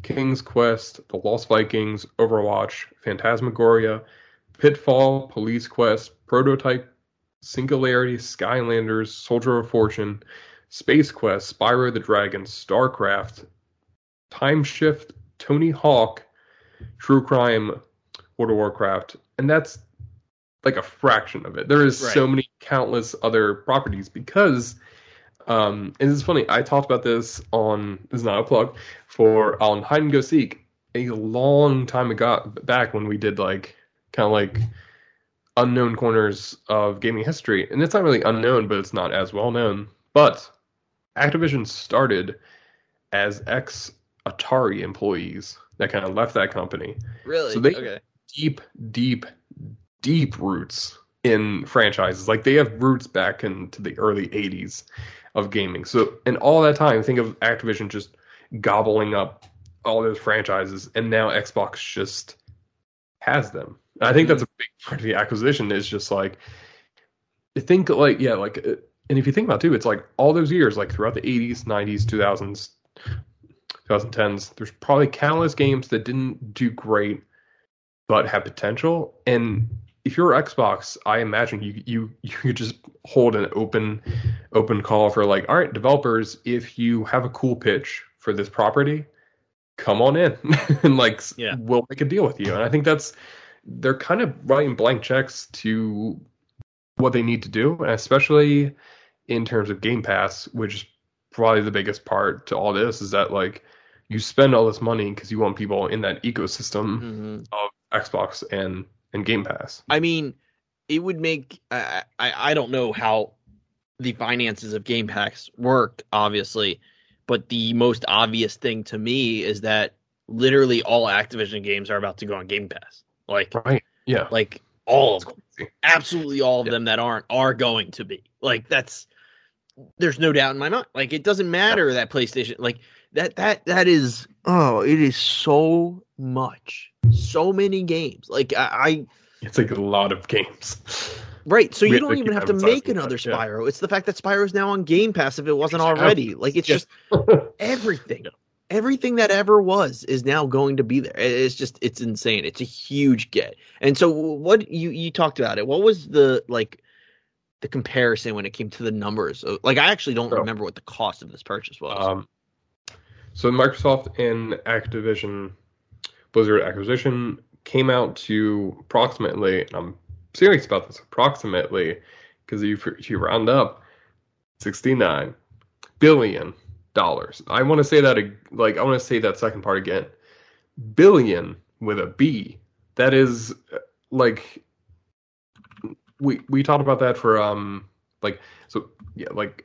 King's Quest, The Lost Vikings, Overwatch, Phantasmagoria, Pitfall, Police Quest, Prototype, Singularity, Skylanders, Soldier of Fortune, Space Quest, Spyro the Dragon, StarCraft, Time Shift, Tony Hawk, True Crime, World of Warcraft, and that's like a fraction of it. There is Right. so many countless other properties because um and it's funny, I talked about this on this is not a plug for on Hide and Go Seek a long time ago back when we did like kind of like unknown corners of gaming history. And it's not really unknown, but it's not as well known. But Activision started as ex Atari employees that kind of left that company. Really? So they- okay. Deep, deep, deep roots in franchises. Like they have roots back into the early 80s of gaming. So, in all that time, think of Activision just gobbling up all those franchises, and now Xbox just has them. I think that's a big part of the acquisition is just like, think like, yeah, like, uh, and if you think about it too, it's like all those years, like throughout the 80s, 90s, 2000s, 2010s, there's probably countless games that didn't do great but have potential. And if you're Xbox, I imagine you you you could just hold an open open call for like, all right, developers, if you have a cool pitch for this property, come on in and like Yeah. we'll make a deal with you. And I think that's they're kind of writing blank checks to what they need to do, and especially in terms of Game Pass, which is probably the biggest part to all this is that like you spend all this money because you want people in that ecosystem hmm of Xbox and and Game Pass. I mean, it would make I, I I don't know how the finances of Game Pass work, obviously, but the most obvious thing to me is that literally all Activision games are about to go on Game Pass. Like Right. Yeah. like all of them. Absolutely all of Yeah. them that aren't are going to be. Like that's there's no doubt in my mind. Like it doesn't matter that PlayStation like that that that is oh, it is so much. So many games. Like I, I It's like a lot of games. Right, so you don't even have to make that, another yeah. Spyro. It's the fact that Spyro is now on Game Pass if it wasn't already. Like it's Yeah. just everything. Everything that ever was is now going to be there. It's just it's insane. It's a huge get. And so what you you talked about it. What was the like the comparison when it came to the numbers? of- Like I actually don't Oh. remember what the cost of this purchase was. Um, so Microsoft and Activision Blizzard acquisition came out to approximately, and I'm serious about this, approximately, because you if you round up, sixty nine billion dollars. I want to say that like I want to say that second part again, billion with a B. That is uh, like we we talked about that for um like so yeah like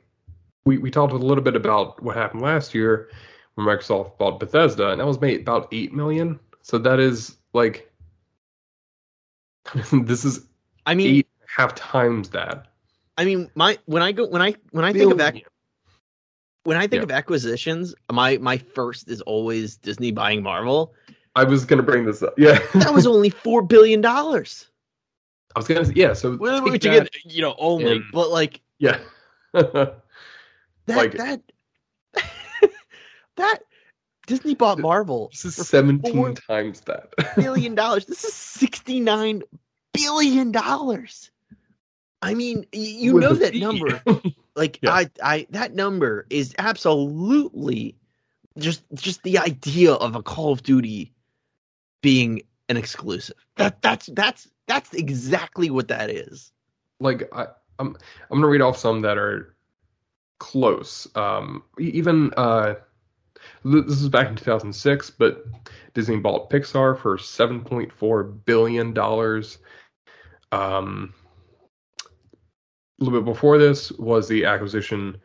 we, we talked a little bit about what happened last year when Microsoft bought Bethesda, and that was made about eight million. So that is like this is I mean, eight and a half times that. I mean, my when I go when I when I think of ac- when I think Yeah. of acquisitions, my my first is always Disney buying Marvel. I was gonna bring this up. Yeah, That was only four billion dollars. I was gonna. Yeah, so Well, which that- get, you know, only, but like yeah. that, Like- that, that Disney bought Marvel this is for seventeen four times that. billion dollars. This is sixty nine billion dollars. I mean, you With know that number. Like Yeah. I, I, that number is absolutely just just the idea of a Call of Duty being an exclusive. That that's that's that's exactly what that is. like I, I'm I'm gonna read off some that are close. Um, even uh, this is back in 2006, but Disney bought Pixar for 7.4 billion dollars. Um, a little bit before this was the acquisition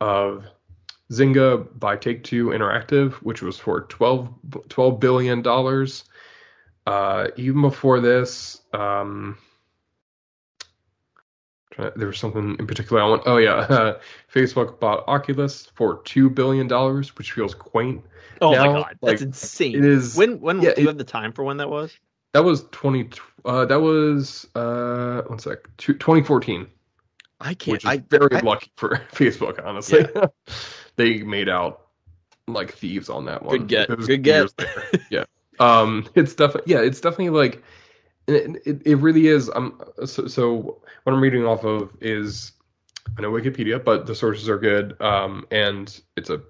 of Zynga by Take Two Interactive, which was for 12, 12 billion dollars. Uh, even before this, um, there was something in particular I want. Oh yeah, uh, Facebook bought Oculus for two billion dollars, which feels quaint. Oh Now, my god, that's like, insane. It is when when yeah, do you have the time for when that was? That was twenty. Uh, that was uh, one sec. 2014, I can't. which is I very I- lucky for Facebook. Honestly, they made out like thieves on that one. Good get. Good get. yeah. Um, it's definitely yeah, it's definitely like it, it, it really is. Um, so, so what I'm reading off of is I know Wikipedia, but the sources are good. Um, and it's a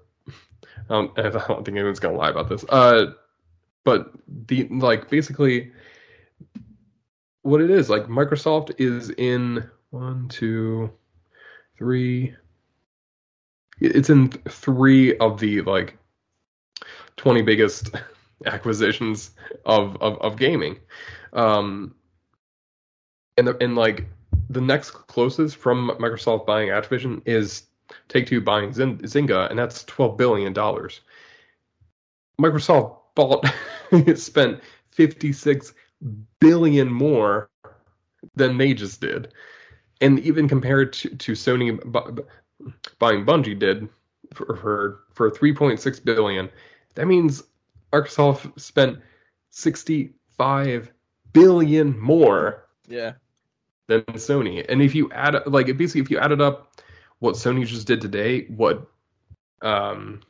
um, I don't think anyone's gonna lie about this. Uh, but the like basically what it is like Microsoft is in one, two, three. It's in three of the like twenty biggest acquisitions of of, of gaming. Um, and the, and like the next closest from Microsoft buying Activision is Take Two buying Zyn- Zynga, and that's twelve billion dollars. Microsoft bought spent fifty six billion more than they just did, and even compared to, to Sony bu- bu- buying Bungie did for for, for three point six billion, that means Microsoft spent sixty five billion more yeah. than Sony. And if you add like basically if you added up what Sony just did today, what um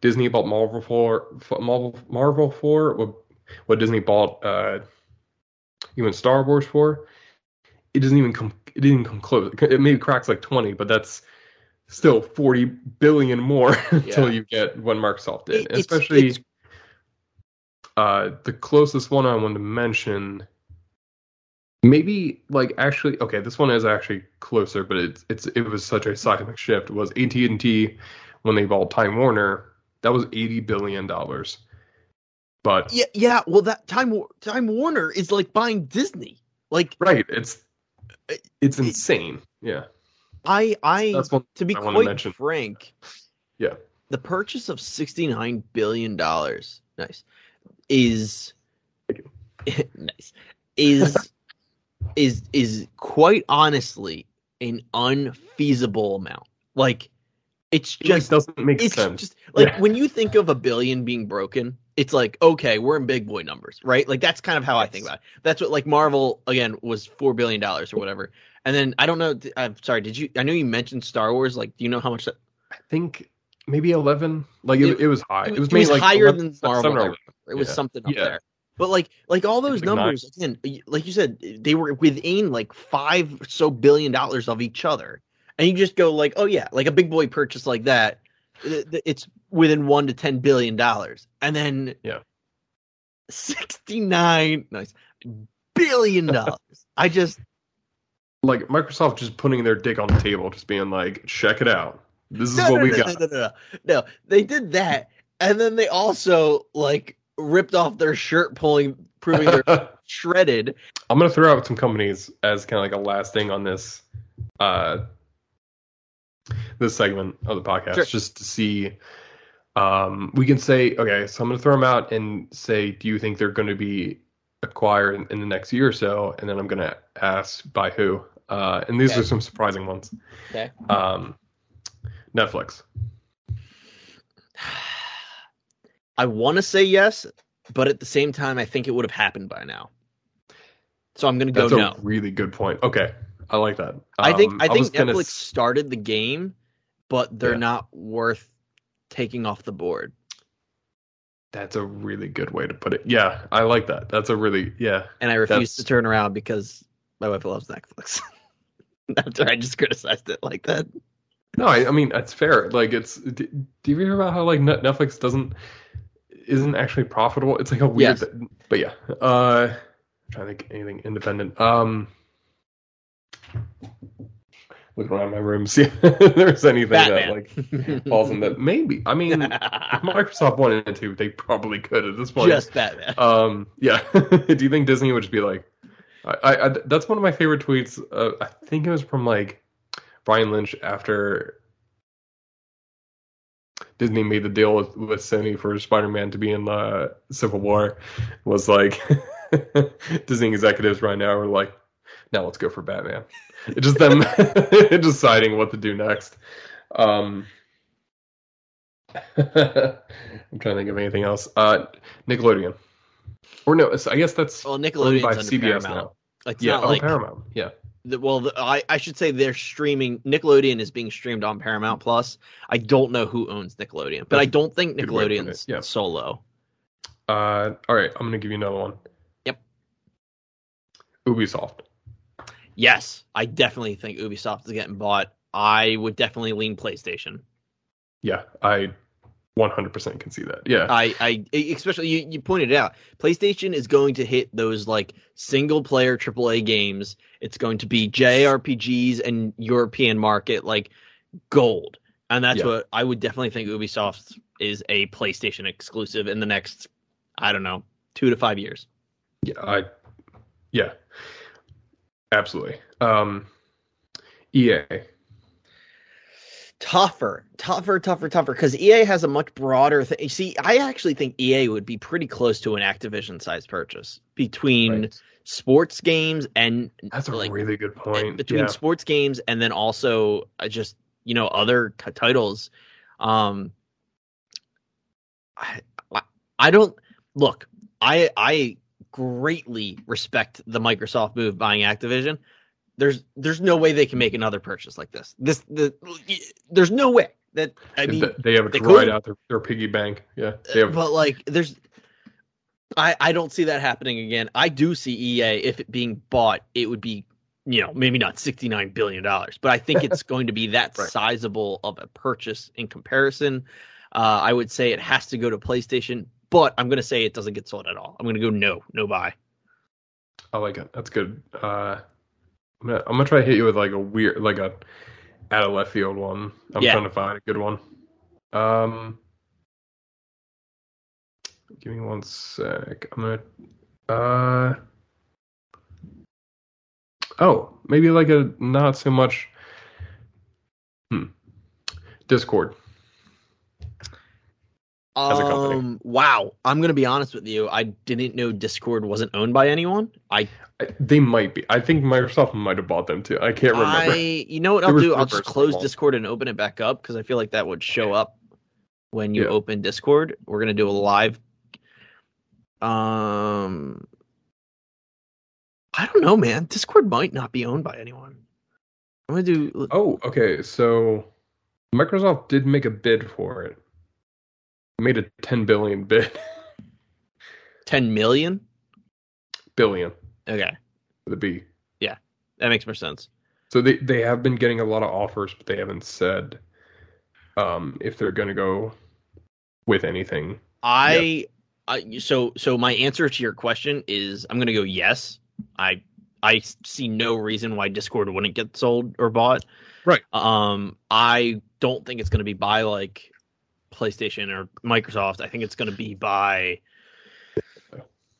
Disney bought Marvel for Marvel Marvel for what what Disney bought uh even Star Wars for, it doesn't even come it didn't even come close. It maybe cracks like 20, but that's still 40 billion more until Yeah. you get what Microsoft did. It- it's- Especially it's- uh the closest one I wanted to mention maybe like actually okay this one is actually closer but it's it's it was such a seismic shift was AT&T when they bought Time Warner that was 80 billion dollars but Yeah, yeah. Well, that Time Time Warner is like buying Disney. Like right it's It- it's it- insane yeah I, I, that's one to be I quite frank, Yeah. the purchase of sixty nine billion dollars, nice, is nice, is is is quite honestly an unfeasible amount. Like, it's it just doesn't make it's sense just like Yeah. when you think of a billion being broken, it's like okay, we're in big boy numbers, right? Like that's kind of how I think about it. That's what like Marvel again was four billion dollars or whatever. And then I don't know. I'm sorry. Did you? I know you mentioned Star Wars. Like, do you know how much that? I think maybe 11 like it, It- it was high It, it was, was, maybe like higher 11 than Marvel. Or I 11. remember. It was Yeah. something up Yeah. there. But like, like all those was like nine. numbers again, like you said, they were within like five or so billion dollars of each other, and you just go like, oh yeah, like a big boy purchase like that, th- th- it's within one to ten billion dollars, and then Yeah. sixty nine nice billion dollars. I just like Microsoft just putting their dick on the table just being like check it out this is no, what no, we no, got no, no, no, no. They did that, and then they also like ripped off their shirt, pulling, proving they're shredded. I'm gonna throw out some companies as kind of like a last thing on this uh this segment of the podcast, Sure. just to see. Um, we can say okay, so I'm gonna throw them out and say, do you think they're going to be acquired in, in the next year or so? And then I'm gonna ask by who. Uh, and these Okay. are some surprising ones. Okay. Um, Netflix. I want to say yes, but at the same time, I think it would have happened by now. So I'm gonna go That's a no. really good point. Okay, I like that. I think Um, I think was gonna Netflix started the game, but they're Yeah. not worth taking off the board. That's a really good way to put it. Yeah, I like that. That's a really yeah. And I refuse to turn around because my wife loves Netflix. After I just criticized it like that. No, I, I mean that's fair. Like it's. Do, do you hear about how like Netflix doesn't isn't actually profitable? It's like a weird. Yes. th- but yeah. Uh, I'm trying to think anything independent. Um, look around my room, see if there's anything Batman. that like falls in that. Maybe. I mean, if Microsoft wanted to, they probably could at this point. just Batman. Um, yeah. Do you think Disney would just be like, I, I, I- that's one of my favorite tweets. Uh, I think it was from like Brian Lynch after Disney made the deal with, with Sony for Spider-Man to be in the Civil War. Was like Disney executives right now are like, now let's go for Batman. It's just them deciding what to do next. Um, I'm trying to think of anything else. Uh, Nickelodeon. Or no, I guess that's Well, owned Nickelodeon's by CBS Paramount. now. It's Yeah, not oh, like Paramount. Yeah, the, well, the, I I should say they're streaming. Nickelodeon is being streamed on Paramount Plus. I don't know who owns Nickelodeon, but I don't think good way to put it, Nickelodeon's yeah. solo. Uh, all right, I'm gonna give you another one. Yep. Ubisoft. Yes, I definitely think Ubisoft is getting bought. I would definitely lean PlayStation. Yeah, I 100% can see that. Yeah, I, I especially you, you pointed out PlayStation is going to hit those like single player AAA games. It's going to be JRPGs and European market like gold, and that's Yeah. what I would definitely think Ubisoft is a PlayStation exclusive in the next I don't know two to five years. yeah, I, yeah, absolutely. Um, EA. Tougher, tougher, tougher, tougher. Because EA has a much broader thing. See, I actually think EA would be pretty close to an Activision size purchase between Right. sports games and That's a like, really good point. between yeah. sports games and then also uh, just you know other t- titles um I, I i don't look i i greatly respect the microsoft move buying activision there's there's no way they can make another purchase like this this the there's no way that i mean they have they dried could. out their, their piggy bank. Yeah, they have. but like there's I I don't see that happening again. I do see EA if it being bought, it would be you know maybe not sixty nine billion dollars, but I think it's going to be that Right. sizable of a purchase in comparison. Uh, I would say it has to go to PlayStation, but I'm going to say it doesn't get sold at all. I'm going to go no, no buy. I like it. That's good. Uh, I'm gonna I'm gonna try to hit you with like a weird, like a out of left field one. I'm Yeah. trying to find a good one. Um, give me one sec. I'm gonna. Uh, oh, maybe like a not so much. Hmm. Discord. As a company. Um, wow, I'm going to be honest with you. I didn't know Discord wasn't owned by anyone. I I, they might be. I think Microsoft might have bought them too. I can't remember. I, you know what I'll do? I'll just close involved. Discord and open it back up because I feel like that would show up when you Yeah. open Discord. We're gonna do a live. Um, I don't know, man. Discord might not be owned by anyone. I'm gonna do. Oh, okay. So Microsoft did make a bid for it. Made a 10 billion bid. Ten million. billion Okay, The B. Yeah. That makes more sense. So they they have been getting a lot of offers, but they haven't said um if they're going to go with anything. I, I so so my answer to your question is I'm gonna go yes. I I see no reason why Discord wouldn't get sold or bought. Right. Um, I don't think it's gonna be by like PlayStation or Microsoft. I think it's gonna be by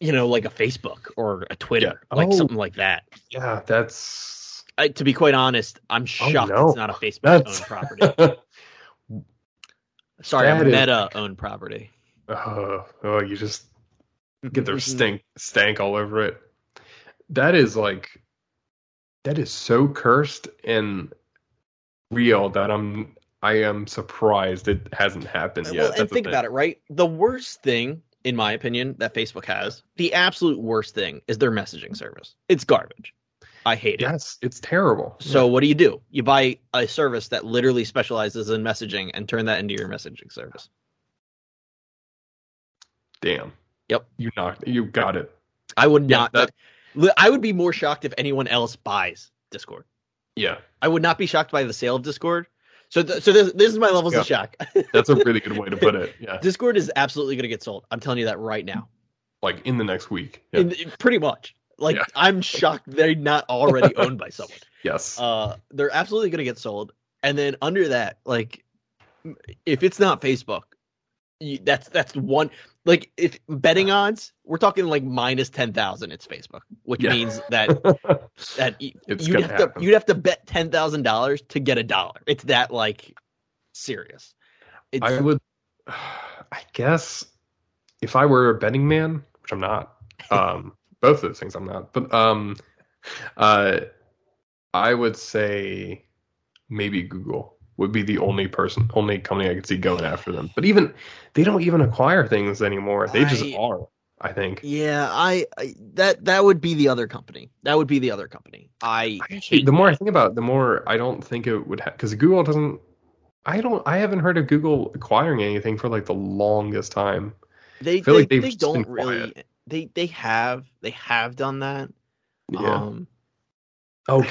you know like a Facebook or a Twitter, Yeah. like Oh. something like that. Yeah, that's I, to be quite honest, I'm oh, shocked no. it's not a Facebook that's owned property. Sorry, a that is- Meta owned property. oh, oh, you just get their mm-hmm. stink stank all over it. That is like that is so cursed and real that I'm I am surprised it hasn't happened yet. Well, and think about it, right? The worst thing, in my opinion, that Facebook has, the absolute worst thing, is their messaging service. It's garbage. I hate it. Yes, it's terrible. So what do you do? You buy a service that literally specializes in messaging and turn that into your messaging service. damn. Yep. You knocked. You got it. I would Yeah, not. that- I would be more shocked if anyone else buys Discord. Yeah, I would not be shocked by the sale of Discord. So, th- so this, this is my levels Yeah. of shock. that's a really good way to put it. Yeah, Discord is absolutely going to get sold. I'm telling you that right now. like in the next week. Yeah. In, pretty much. Like Yeah. I'm shocked they're not already owned by someone. yes. Uh, they're absolutely going to get sold. And then under that, like, if it's not Facebook, you, that's that's one. Like, if betting odds, we're talking like minus ten thousand. It's Facebook, which Yeah. means that that It's you'd have to you'd have to bet ten thousand dollars to get a dollar. It's that like serious. It's, I would. I guess if I were a betting man, which I'm not. Um, both of those things I'm not. But um, uh, I would say maybe Google would be the only person, only company I could see going after them. But even they don't even acquire things anymore. They just I- are. I think. Yeah, I, I that that would be the other company. That would be the other company. I the more I think about it, the more I don't think it would have because Google doesn't. I don't. I haven't heard of Google acquiring anything for like the longest time. they feel they, like they just don't really they they have they have done that. Yeah. Um, oh,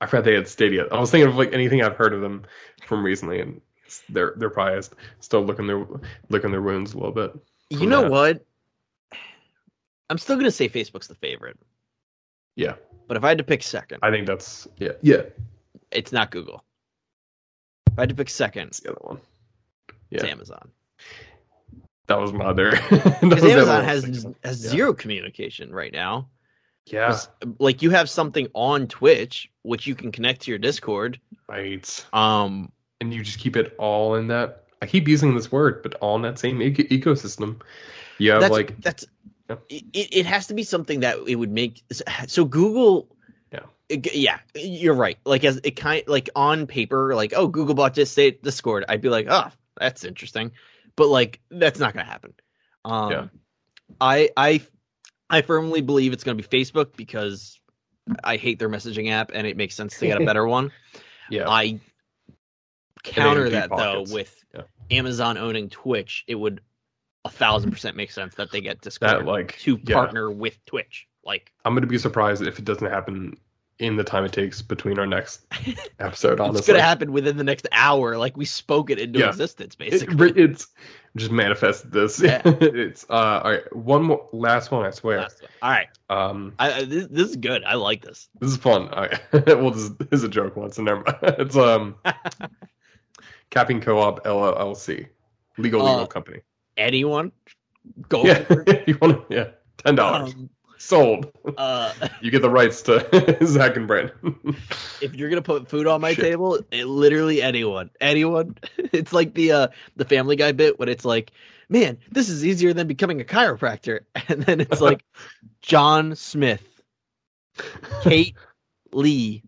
I forgot they had Stadia. I was thinking of like anything I've heard of them from recently, and they're they're probably s- still looking their licking their wounds a little bit. you know that. what? I'm still gonna say Facebook's the favorite, Yeah, but if I had to pick second, I think that's yeah yeah. it's not Google. If I had to pick second, That's the other one. it's Yeah. Amazon. That was my other. that was the Because Amazon one I was has has Yeah. zero communication right now. Yeah, Like you have something on Twitch which you can connect to your Discord. right. Um, And you just keep it all in that. I keep using this word, but all in that same eco- ecosystem. You have that's like that's Yeah. it, it has to be something that it would make so Google Yeah. it- yeah you're right like as it kind like on paper like oh Google bought this state Discord I'd be like oh that's interesting but like that's not gonna happen um Yeah. I I I firmly believe it's gonna be Facebook because I hate their messaging app and it makes sense to get a better one yeah. I counter that pockets. though with Yeah. Amazon owning Twitch, it would a thousand percent make sense that they get Discord that like to yeah. partner with Twitch. Like I'm gonna be surprised if it doesn't happen in the time it takes between our next episode. Honestly, it's gonna happen within the next hour. Like we spoke it into Yeah. existence, It, basically. it's just manifested this. Yeah. it's uh all right. One more last one, I swear. One. All right, Um, I, this, this is good. I like this. this is fun. All right. well, this, this is a joke once, and never mind. It's um, Caffeine Co-op LLC, legal legal Uh, company. Anyone go Yeah, you want to? Yeah, ten dollars Um, sold. uh, You get the rights to Zach and Brandon. if you're gonna put food on my Shit. table, it, literally anyone, anyone. It's like the uh the Family Guy bit when it's like, man, this is easier than becoming a chiropractor, and then it's like, John Smith, Kate Lee,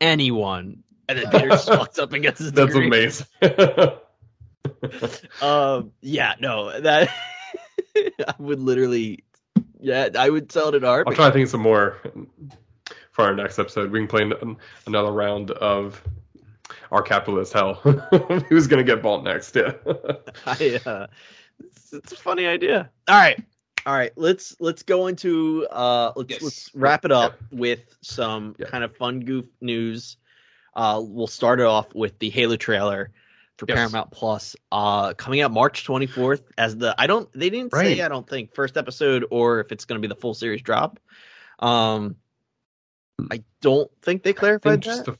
anyone, and then Peter walks up and gets his That's degree. amazing. Um, yeah, no, that I would literally, yeah, I would sell it at art. I'll try to think of some more for our next episode. We can play an- another round of our capitalist hell. Who's gonna get bought next? Yeah. I, uh, it's, it's a funny idea. All right, all right. Let's let's go into uh, let's Yes. let's wrap it up with some Yeah. kind of fun goof news. Uh, we'll start it off with the Halo trailer for Yes. Paramount Plus, uh, coming out March twenty fourth. As the I don't they didn't Right. say I don't think first episode or if it's going to be the full series drop. Um, I don't think they clarified think that. a-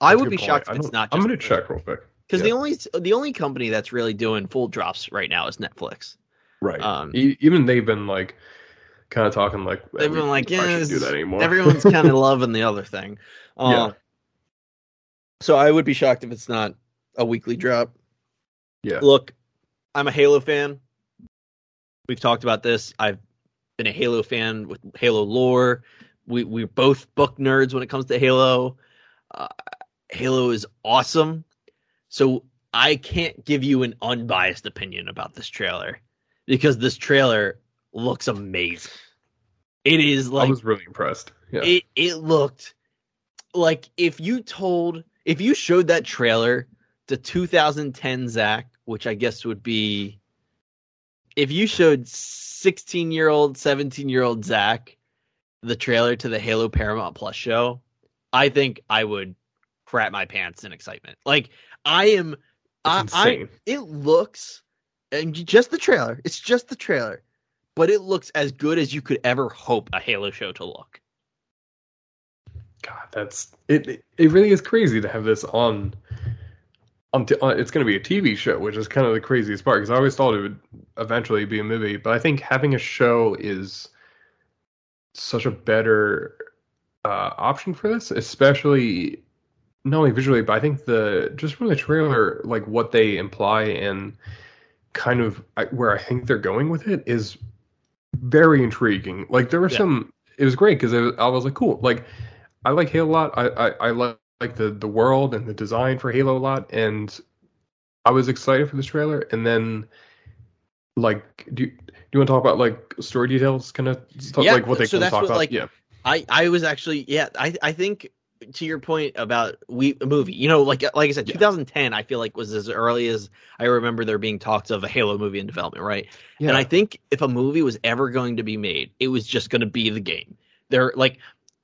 I would be good shocked if it's I'm- not. I'm gonna check real quick. because Yeah. the only the only company that's really doing full drops right now is Netflix. Right. Um, E- Even they've been like, kind of talking like They've been like, yeah, do that anymore. Everyone's kind of loving the other thing. Uh, Yeah. So I would be shocked if it's not a weekly drop. yeah. Look, I'm a Halo fan. We've talked about this. I've been a Halo fan with Halo lore. We we're both book nerds when it comes to Halo. Uh, Halo is awesome. So I can't give you an unbiased opinion about this trailer because this trailer looks amazing. It is like I was really impressed. Yeah. it it looked like if you told if you showed that trailer to 2010 Zach, which I guess would be if you showed 16 year old, 17 year old Zach the trailer to the Halo Paramount Plus show, I think I would crap my pants in excitement. Like I am, I, I it looks and just the trailer. It's just the trailer, but it looks as good as you could ever hope a Halo show to look. God, that's it. It, really is crazy to have this on. On, on it's going to be a TV show, which is kind of the craziest part because I always thought it would eventually be a movie, but I think having a show is such a better uh, option for this, especially not only visually, but I think the just from the trailer, like what they imply and kind of where I think they're going with it is very intriguing. Like there were Yeah. some, it was great because I was like, cool, like I like Halo a lot. I I, I like like the the world and the design for Halo a lot, and I was excited for this trailer. And then, like, do you do you want to talk about like story details, kind of stuff, Yeah, like what they so can talk what, about? like, yeah, I I was actually yeah I I think to your point about we a movie you know like like I said Yeah. 2010 I feel like was as early as I remember there being talks of a Halo movie in development right yeah, and I think if a movie was ever going to be made it was just going to be the game they're like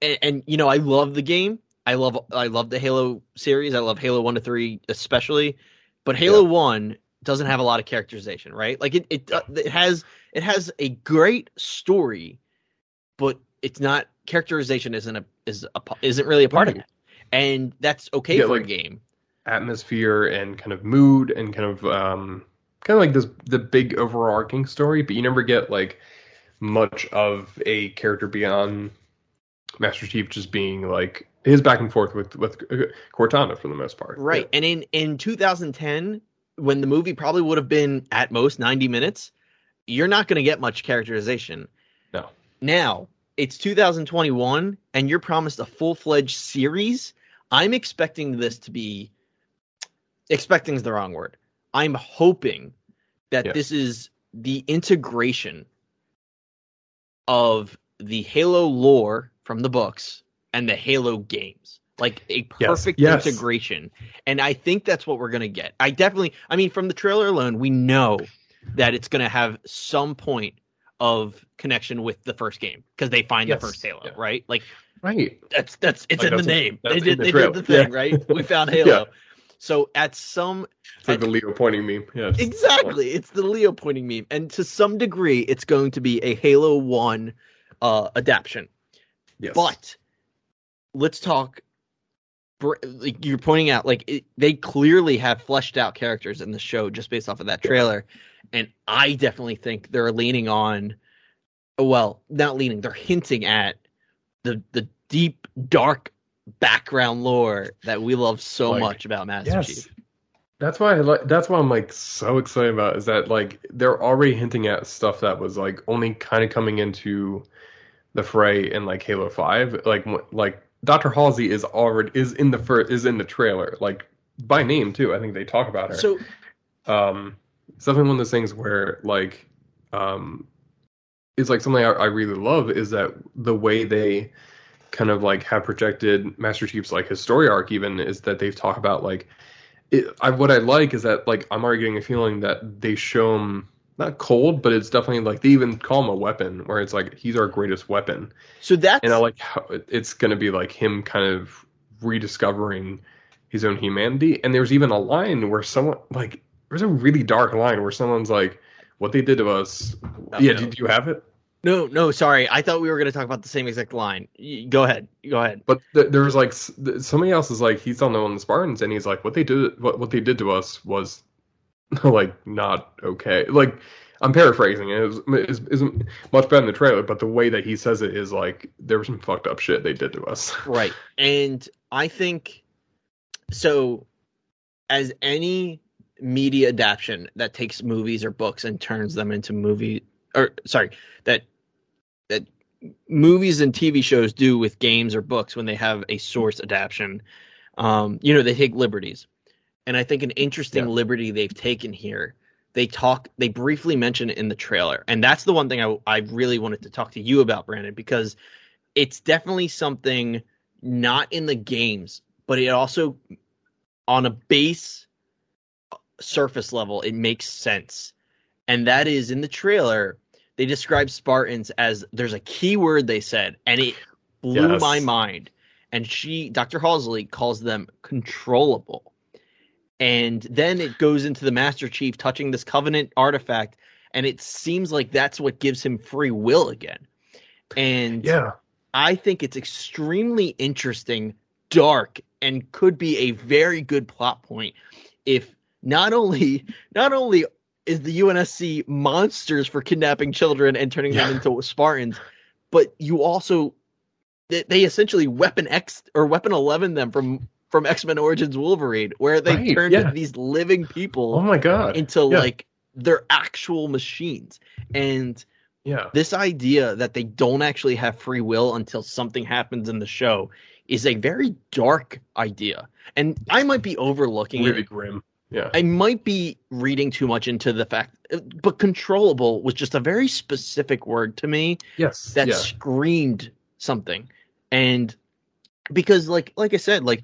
and, and you know I love the game. I love I love the Halo series. I love Halo 1 to 3 especially. But Halo 1 doesn't have a lot of characterization right? Like it it, uh, it has it has a great story but it's not characterization isn't a is a isn't really a part of it, and that's okay Yeah, for like- a game. atmosphere and kind of mood and kind of um kind of like this the big overarching story, but you never get like much of a character beyond Master Chief just being like his back and forth with with uh, Cortana for the most part. Right, and in in 2010, when the movie probably would have been at most 90 minutes, you're not going to get much characterization. No. Now it's 2021, and you're promised a full fledged series. I'm expecting this to be expecting is the wrong word. I'm hoping that Yeah. this is the integration of the Halo lore from the books and the Halo games. Like a perfect yes. integration. And I think that's what we're going to get. I definitely, I mean, from the trailer alone, we know that it's going to have some point of connection with the first game because they find Yes, the first Halo, yeah. right? Like Right. that's that's it's Like, in the that's- name. They did in the they trailer. did the thing, Yeah. right? We found Halo. Yeah. So at some It's like the Leo pointing meme. Yeah. exactly, it's the Leo pointing meme, and to some degree, it's going to be a Halo One uh, adaptation. Yes. But let's talk. Like you're pointing out, like it, they clearly have fleshed out characters in the show just based off of that trailer, and I definitely think they're leaning on. Well, not leaning; they're hinting at the the deep, dark background lore that we love so Like, much about Master yes. Chief. That's why I like. That's why I'm like so excited about is that like they're already hinting at stuff that was like only kind of coming into the fray in like Halo Five. Like like Dr. Halsey is already is in the first is in the trailer like by name too. I think they talk about her. So um, it's definitely one of those things where like um, it's like something I, I really love is that the way they kind of like have projected Master Chief's like his story arc even is that they've talked about like it, I, what I like is that like I'm already getting a feeling that they show him not cold, but it's definitely like they even call him a weapon, where it's like he's our greatest weapon, so that's and I like how it's going to be like him kind of rediscovering his own humanity. And there's even a line where someone like there's a really dark line where someone's like, "What they did to us." Oh, yeah, no. did you have it? no, no. Sorry, I thought we were going to talk about the same exact line. Go ahead. Go ahead. But th- there's like th- somebody else is like he's on the one the Spartans, and he's like, "What they did, what what they did to us was like not okay." Like I'm paraphrasing it. Isn't much better in the trailer, but the way that he says it is like there was some fucked up shit they did to us. Right. And I think so as any media adaptation that takes movies or books and turns them into movie or sorry, that that movies and TV shows do with games or books when they have a source adaptation. Um, you know, they take liberties. And I think an interesting Yeah. liberty they've taken here, they talk they briefly mention it in the trailer. And that's the one thing I I really wanted to talk to you about, Brandon, because it's definitely something not in the games, but it also on a base surface level, it makes sense. And that is in the trailer, they describe Spartans as there's a key word they said, and it blew Yes. my mind. And she, Dr. Halsey, calls them controllable. And then it goes into the Master Chief touching this Covenant artifact, and it seems like that's what gives him free will again. And Yeah, I think it's extremely interesting, dark, and could be a very good plot point if not only not only is the UNSC monsters for kidnapping children and turning them into Spartans, but you also they, essentially Weapon X or Weapon Eleven them from from X Men Origins Wolverine, where they Right, turned yeah. these living people Oh my god. into yeah. like they're actual machines and yeah. this idea that they don't actually have free will until something happens in the show is a very dark idea and i might be overlooking Really it grim. Yeah. I might be reading too much into the fact, but controllable was just a very specific word to me Yes. that yeah. screamed something. And because, like, like I said, like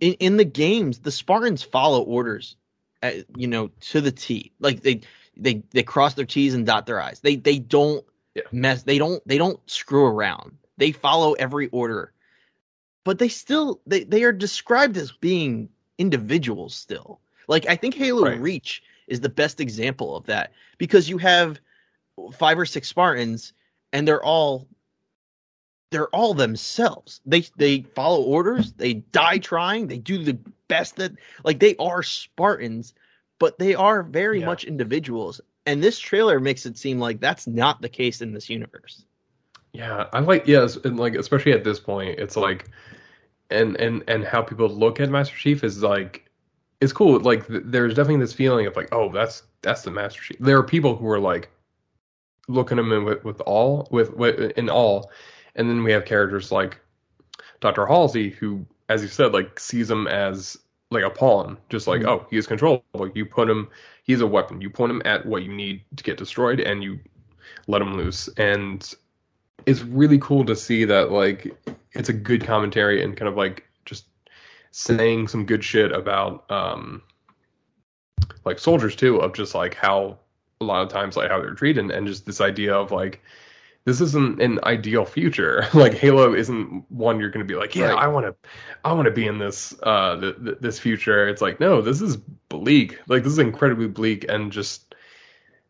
in, in the games, the Spartans follow orders, at, you know, to the T. Like they they they cross their T's and dot their I's. They they don't Yeah. mess. They don't they don't screw around. They follow every order. But they still they they are described as being individuals still. Like I think Halo Right. Reach is the best example of that because you have five or six Spartans and they're all they're all themselves. They they follow orders, they die trying, they do the best that like they are Spartans, but they are very Yeah. much individuals. And this trailer makes it seem like that's not the case in this universe. Yeah, I like yes, and like especially at this point, it's like, and and and how people look at Master Chief is like, it's cool. Like th- there's definitely this feeling of like, oh, that's that's the Master Chief. There are people who are like, looking at him in with with all with, with in all, and then we have characters like Doctor Halsey who, as you said, like sees him as like a pawn, just like Mhm. oh, he is controllable. You put him, he's a weapon. You point him at what you need to get destroyed, and you let him loose. And it's really cool to see that like it's a good commentary and kind of like just saying some good shit about um like soldiers too of just like how a lot of times like how they're treated and just this idea of like this isn't an ideal future. Like halo isn't one you're going to be like yeah Right. i want to i want to be in this uh th- th- this future. It's like no this is bleak. Like this is incredibly bleak and just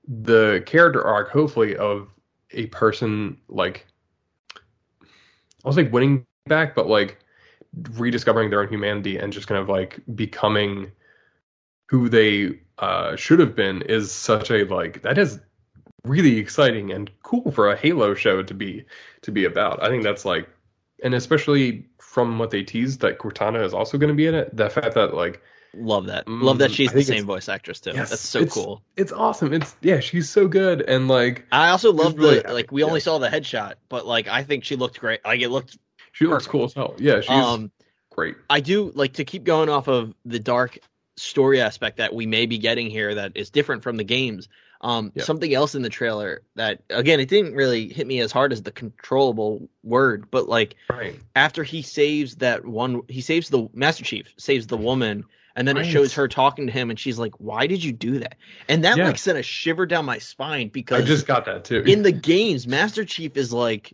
the character arc hopefully of a person like I was like winning back, but like rediscovering their own humanity and just kind of like becoming who they uh, should have been is such a like that is really exciting and cool for a Halo show to be to be about. I think that's like, and especially from what they teased that Cortana is also going to be in it. The fact that like Love that. Mm, Love that she's the same voice actress too. Yes, That's so it's- cool. it's awesome. It's yeah, she's so good and like I also love the happy, like we only saw the headshot, but like I think she looked great. Like it looked she looks cool as hell. Yeah, she's um great. I do like to keep going off of the dark story aspect that we may be getting here that is different from the games. Um, Yeah. something else in the trailer that again it didn't really hit me as hard as the controllable word, but like Right. after he saves that one, he saves the Master Chief, saves the woman, and then Right. it shows her talking to him, and she's like, "Why did you do that?" And that Yeah. like sent a shiver down my spine because I just got that too. in the games, Master Chief is like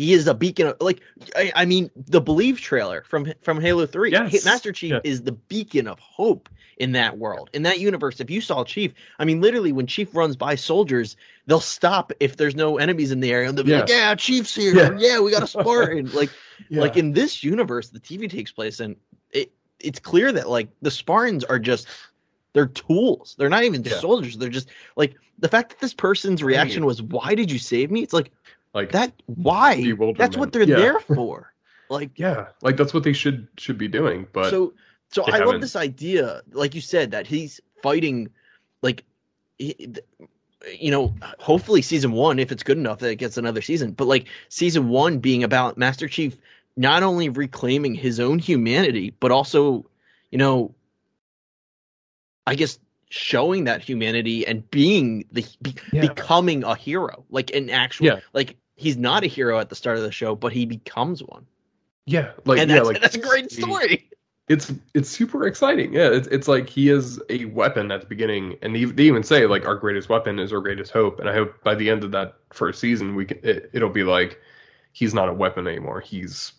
he is a beacon of like I, I mean the Believe trailer from from Halo Three. Yes. Master Chief Yeah. is the beacon of hope in that world, in that universe. If you saw Chief, I mean, literally when Chief runs by soldiers, they'll stop if there's no enemies in the area, and they'll be like, Yeah. "Yeah, Chief's here. Yeah. Yeah, we got a Spartan." like Yeah. like in this universe, the TV takes place, and it it's clear that like the Spartans are just they're tools. They're not even soldiers. They're just like the fact that this person's reaction was, "Why did you save me?" It's like like that. Why? That's what they're Yeah. there for. Like yeah, like that's what they should should be doing. But so. So I love haven't. this idea, like you said, that he's fighting, like, he, you know, hopefully season one, if it's good enough that it gets another season, but like season one being about Master Chief not only reclaiming his own humanity, but also, you know, I guess showing that humanity and being the be, Yeah. becoming a hero, like an actual, Yeah. like he's not a hero at the start of the show, but he becomes one, yeah, like and yeah, that's like that's a great he- story. It's it's super exciting. Yeah, it's it's like he is a weapon at the beginning, and they, they even say like our greatest weapon is our greatest hope. And I hope by the end of that first season, we can it, it'll be like he's not a weapon anymore. He's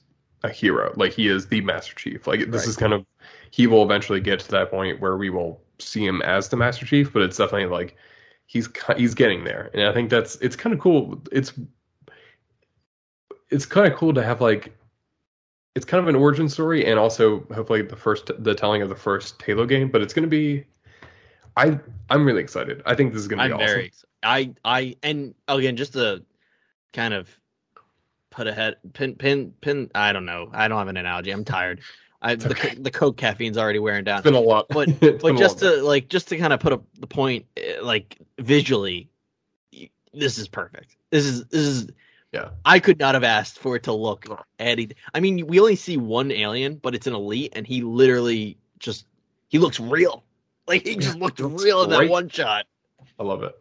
a hero. Like he is the Master Chief. Like this Right. is kind of he will eventually get to that point where we will see him as the Master Chief. But it's definitely like he's he's getting there, and I think that's it's kind of cool. It's it's kind of cool to have like it's kind of an origin story and also hopefully the first the telling of the first Halo game, but it's going to be I I'm really excited. I think this is going to be I'm awesome. very I I and again just to kind of put ahead pin pin pin I don't know. I don't have an analogy. I'm tired. I the, okay. the coke caffeine's already wearing down. It's been a lot. But- but just to like just to kind of put up the point eh, like visually this is perfect. This is this is Yeah. I could not have asked for it to look any I mean we only see one alien but it's an elite and he literally just he looks real. Like he just looked real in that one shot. I love it.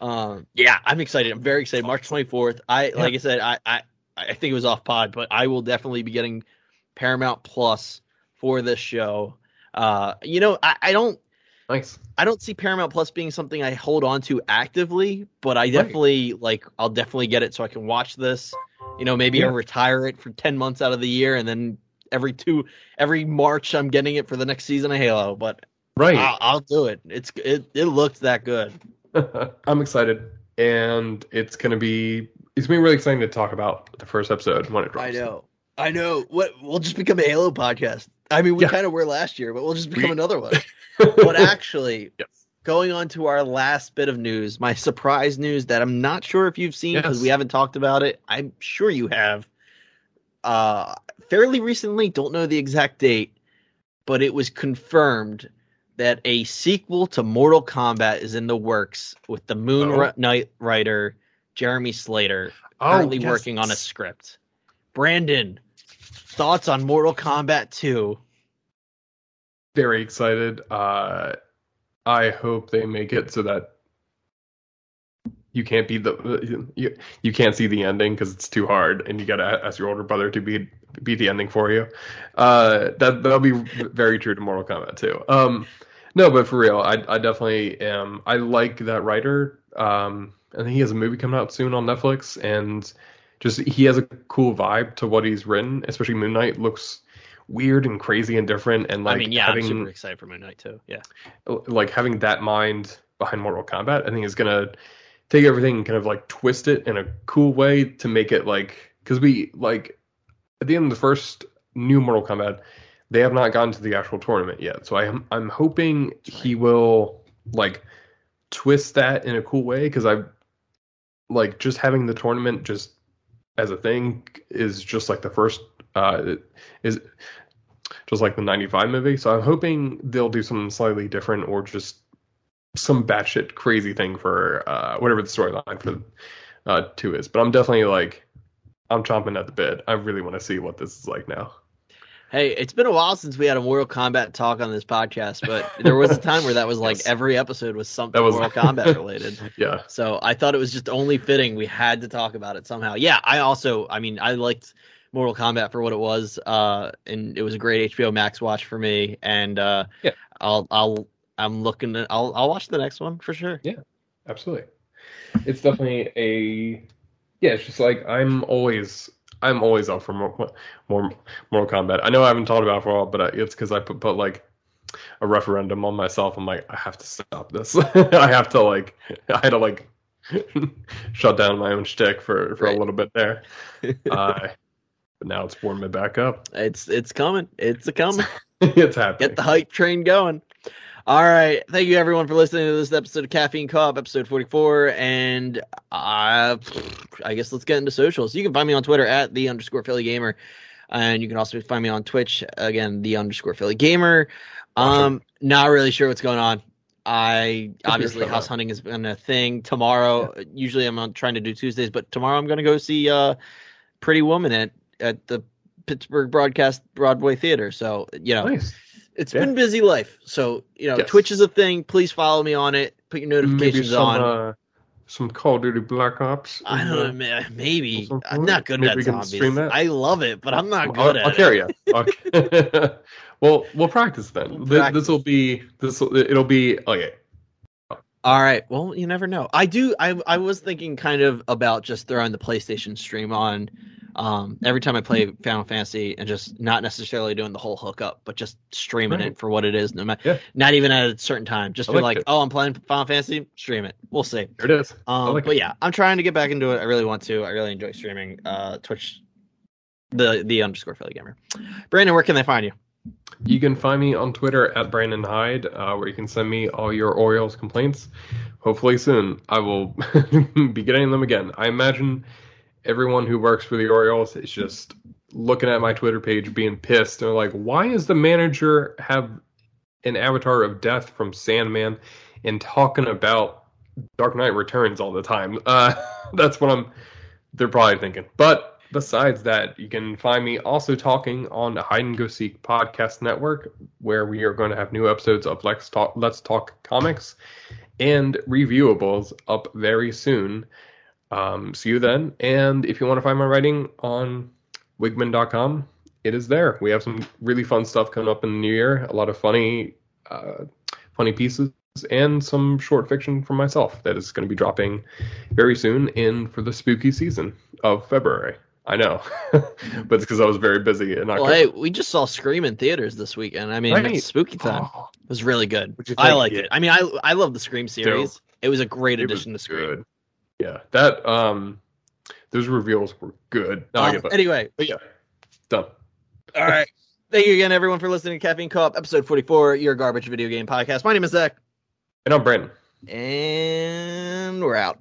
Um, yeah, I'm excited. I'm very excited. March 24th. I like I said, I, I I think it was off pod, but I will definitely be getting Paramount Plus for this show. Uh, you know, I, I don't Nice. I don't see Paramount Plus being something I hold on to actively, but I definitely like I'll definitely get it so I can watch this. You know, maybe Yeah. I'll retire it for ten months out of the year, and then every two every March I'm getting it for the next season of Halo. But Right. I'll, I'll do it. It's it it looked that good. I'm excited, and it's gonna be it's gonna be really exciting to talk about the first episode when it drops. I know. I know. What we'll just become a Halo podcast. I mean, we Yeah. kind of were last year, but we'll just become We- another one. But actually, yes. going on to our last bit of news, my surprise news that I'm not sure if you've seen because Yes. we haven't talked about it. I'm sure you have. Uh, fairly recently, don't know the exact date, but it was confirmed that a sequel to Mortal Kombat is in the works with the Moon Oh. Knight writer Jeremy Slater Oh, currently yes. working on a script. Brandon, thoughts on Mortal Kombat 2? Very excited. Uh, I hope they make it so that you can't be the you, you can't see the ending because it's too hard, and you gotta ask your older brother to beat beat the ending for you. Uh, that that'll be very true to Mortal Kombat too. Um, no, but for real, I I definitely am. I like that writer. Um, I think he has a movie coming out soon on Netflix, and just he has a cool vibe to what he's written. Especially Moon Knight looks weird and crazy and different, and like I mean, yeah, having I'm super excited for Moon Knight too. Yeah. Oh, like having that mind behind Mortal Kombat, I think is gonna take everything and kind of like twist it in a cool way to make it like because we like at the end of the first new Mortal Kombat, they have not gotten to the actual tournament yet. So I am I'm hoping he will like twist that in a cool way because I like just having the tournament just as a thing is just like the first uh is just like the 95 movie. So I'm hoping they'll do something slightly different or just some batshit crazy thing for uh, whatever the storyline for uh, two is. But I'm definitely like, I'm chomping at the bit. I really want to see what this is like now. Hey, it's been a while since we had a Mortal Kombat talk on this podcast, but there was a time where that was like Yes. every episode was something That was- Mortal Kombat related. Yeah. So I thought it was just only fitting we had to talk about it somehow. Yeah, I also, I mean, I liked Mortal Kombat for what it was, uh, and it was a great HBO Max watch for me. And uh, Yeah. I'll, I'll, I'm looking to, I'll, I'll watch the next one for sure. Yeah, absolutely. It's definitely a yeah. It's just like I'm always I'm always up for more more Mortal Kombat. I know I haven't talked about it for a while, but I- it's because I put, put like a referendum on myself. I'm like I have to stop this. I have to like I had to like shut down my own shtick for for Right. a little bit there. Uh, but now it's warming me back up. It's, it's coming. It's a coming. it's happening. Get the hype train going. All right. Thank you, everyone, for listening to this episode of Caffeine Co-op, episode 44. And uh, I guess let's get into socials. You can find me on Twitter at the underscore Philly Gamer. And you can also find me on Twitch, again, the underscore Philly Gamer. Um, not really sure what's going on. I obviously house up. hunting has been a thing. Tomorrow, usually I'm on, trying to do Tuesdays, but tomorrow I'm going to go see uh, Pretty Woman at at the Pittsburgh Broadcast Broadway Theater. So you know, nice. It's Yeah. been busy life. So, you know, Yes. Twitch is a thing. Please follow me on it. Put your Maybe notifications some on. uh, some Call of Duty Black Ops. I don't know, ma- maybe. I'm not good Maybe at we zombies. I love it, but I'm not I'll, good I'll at carry it. you. Okay. well, we'll practice then. We'll This will be this. will It'll be okay. All right. Well, you never know. I do. I I was thinking kind of about just throwing the PlayStation stream on um, every time I play Final Fantasy and just not necessarily doing the whole hookup, but just streaming Right. it for what it is. No matter, Yeah. not even at a certain time. Just I be like like, oh, I'm playing Final Fantasy. Stream it. We'll see. There it is. Um, like but it. yeah, I'm trying to get back into it. I really want to. I really enjoy streaming. Uh, Twitch, the the underscore Philly Gamer. Brandon, where can they find you? You can find me on Twitter at Brandon Hyde, uh, where you can send me all your Orioles complaints. Hopefully soon, I will be getting them again. I imagine everyone who works for the Orioles is just looking at my Twitter page, being pissed. They're like, "Why does the manager have an avatar of death from Sandman and talking about Dark Knight Returns all the time?" Uh, that's what I'm. They're probably thinking, but besides that, you can find me also talking on the Hide and Go Seek podcast network, where we are going to have new episodes of Let's Talk Let's Talk Comics and reviewables up very soon. Um, see you then. And if you want to find my writing on wigman.com, it is there. We have some really fun stuff coming up in the new year. A lot of funny, uh, funny pieces and some short fiction from myself that is going to be dropping very soon in for the spooky season of February. I know, but it's because I was very busy in October. Well, hey, we just saw Scream in theaters this weekend. I mean, Right. it's spooky time. Oh, It was really good. I think? liked Yeah. it. I mean, I I love the Scream series. It was a great it addition to Scream. good. Yeah, that um, those reveals were good. No, Um, anyway, But yeah, done. all right. Thank you again, everyone, for listening to Caffeine Co-op, episode forty-four, your garbage video game podcast. My name is Zach, And I'm Brandon. and we're out.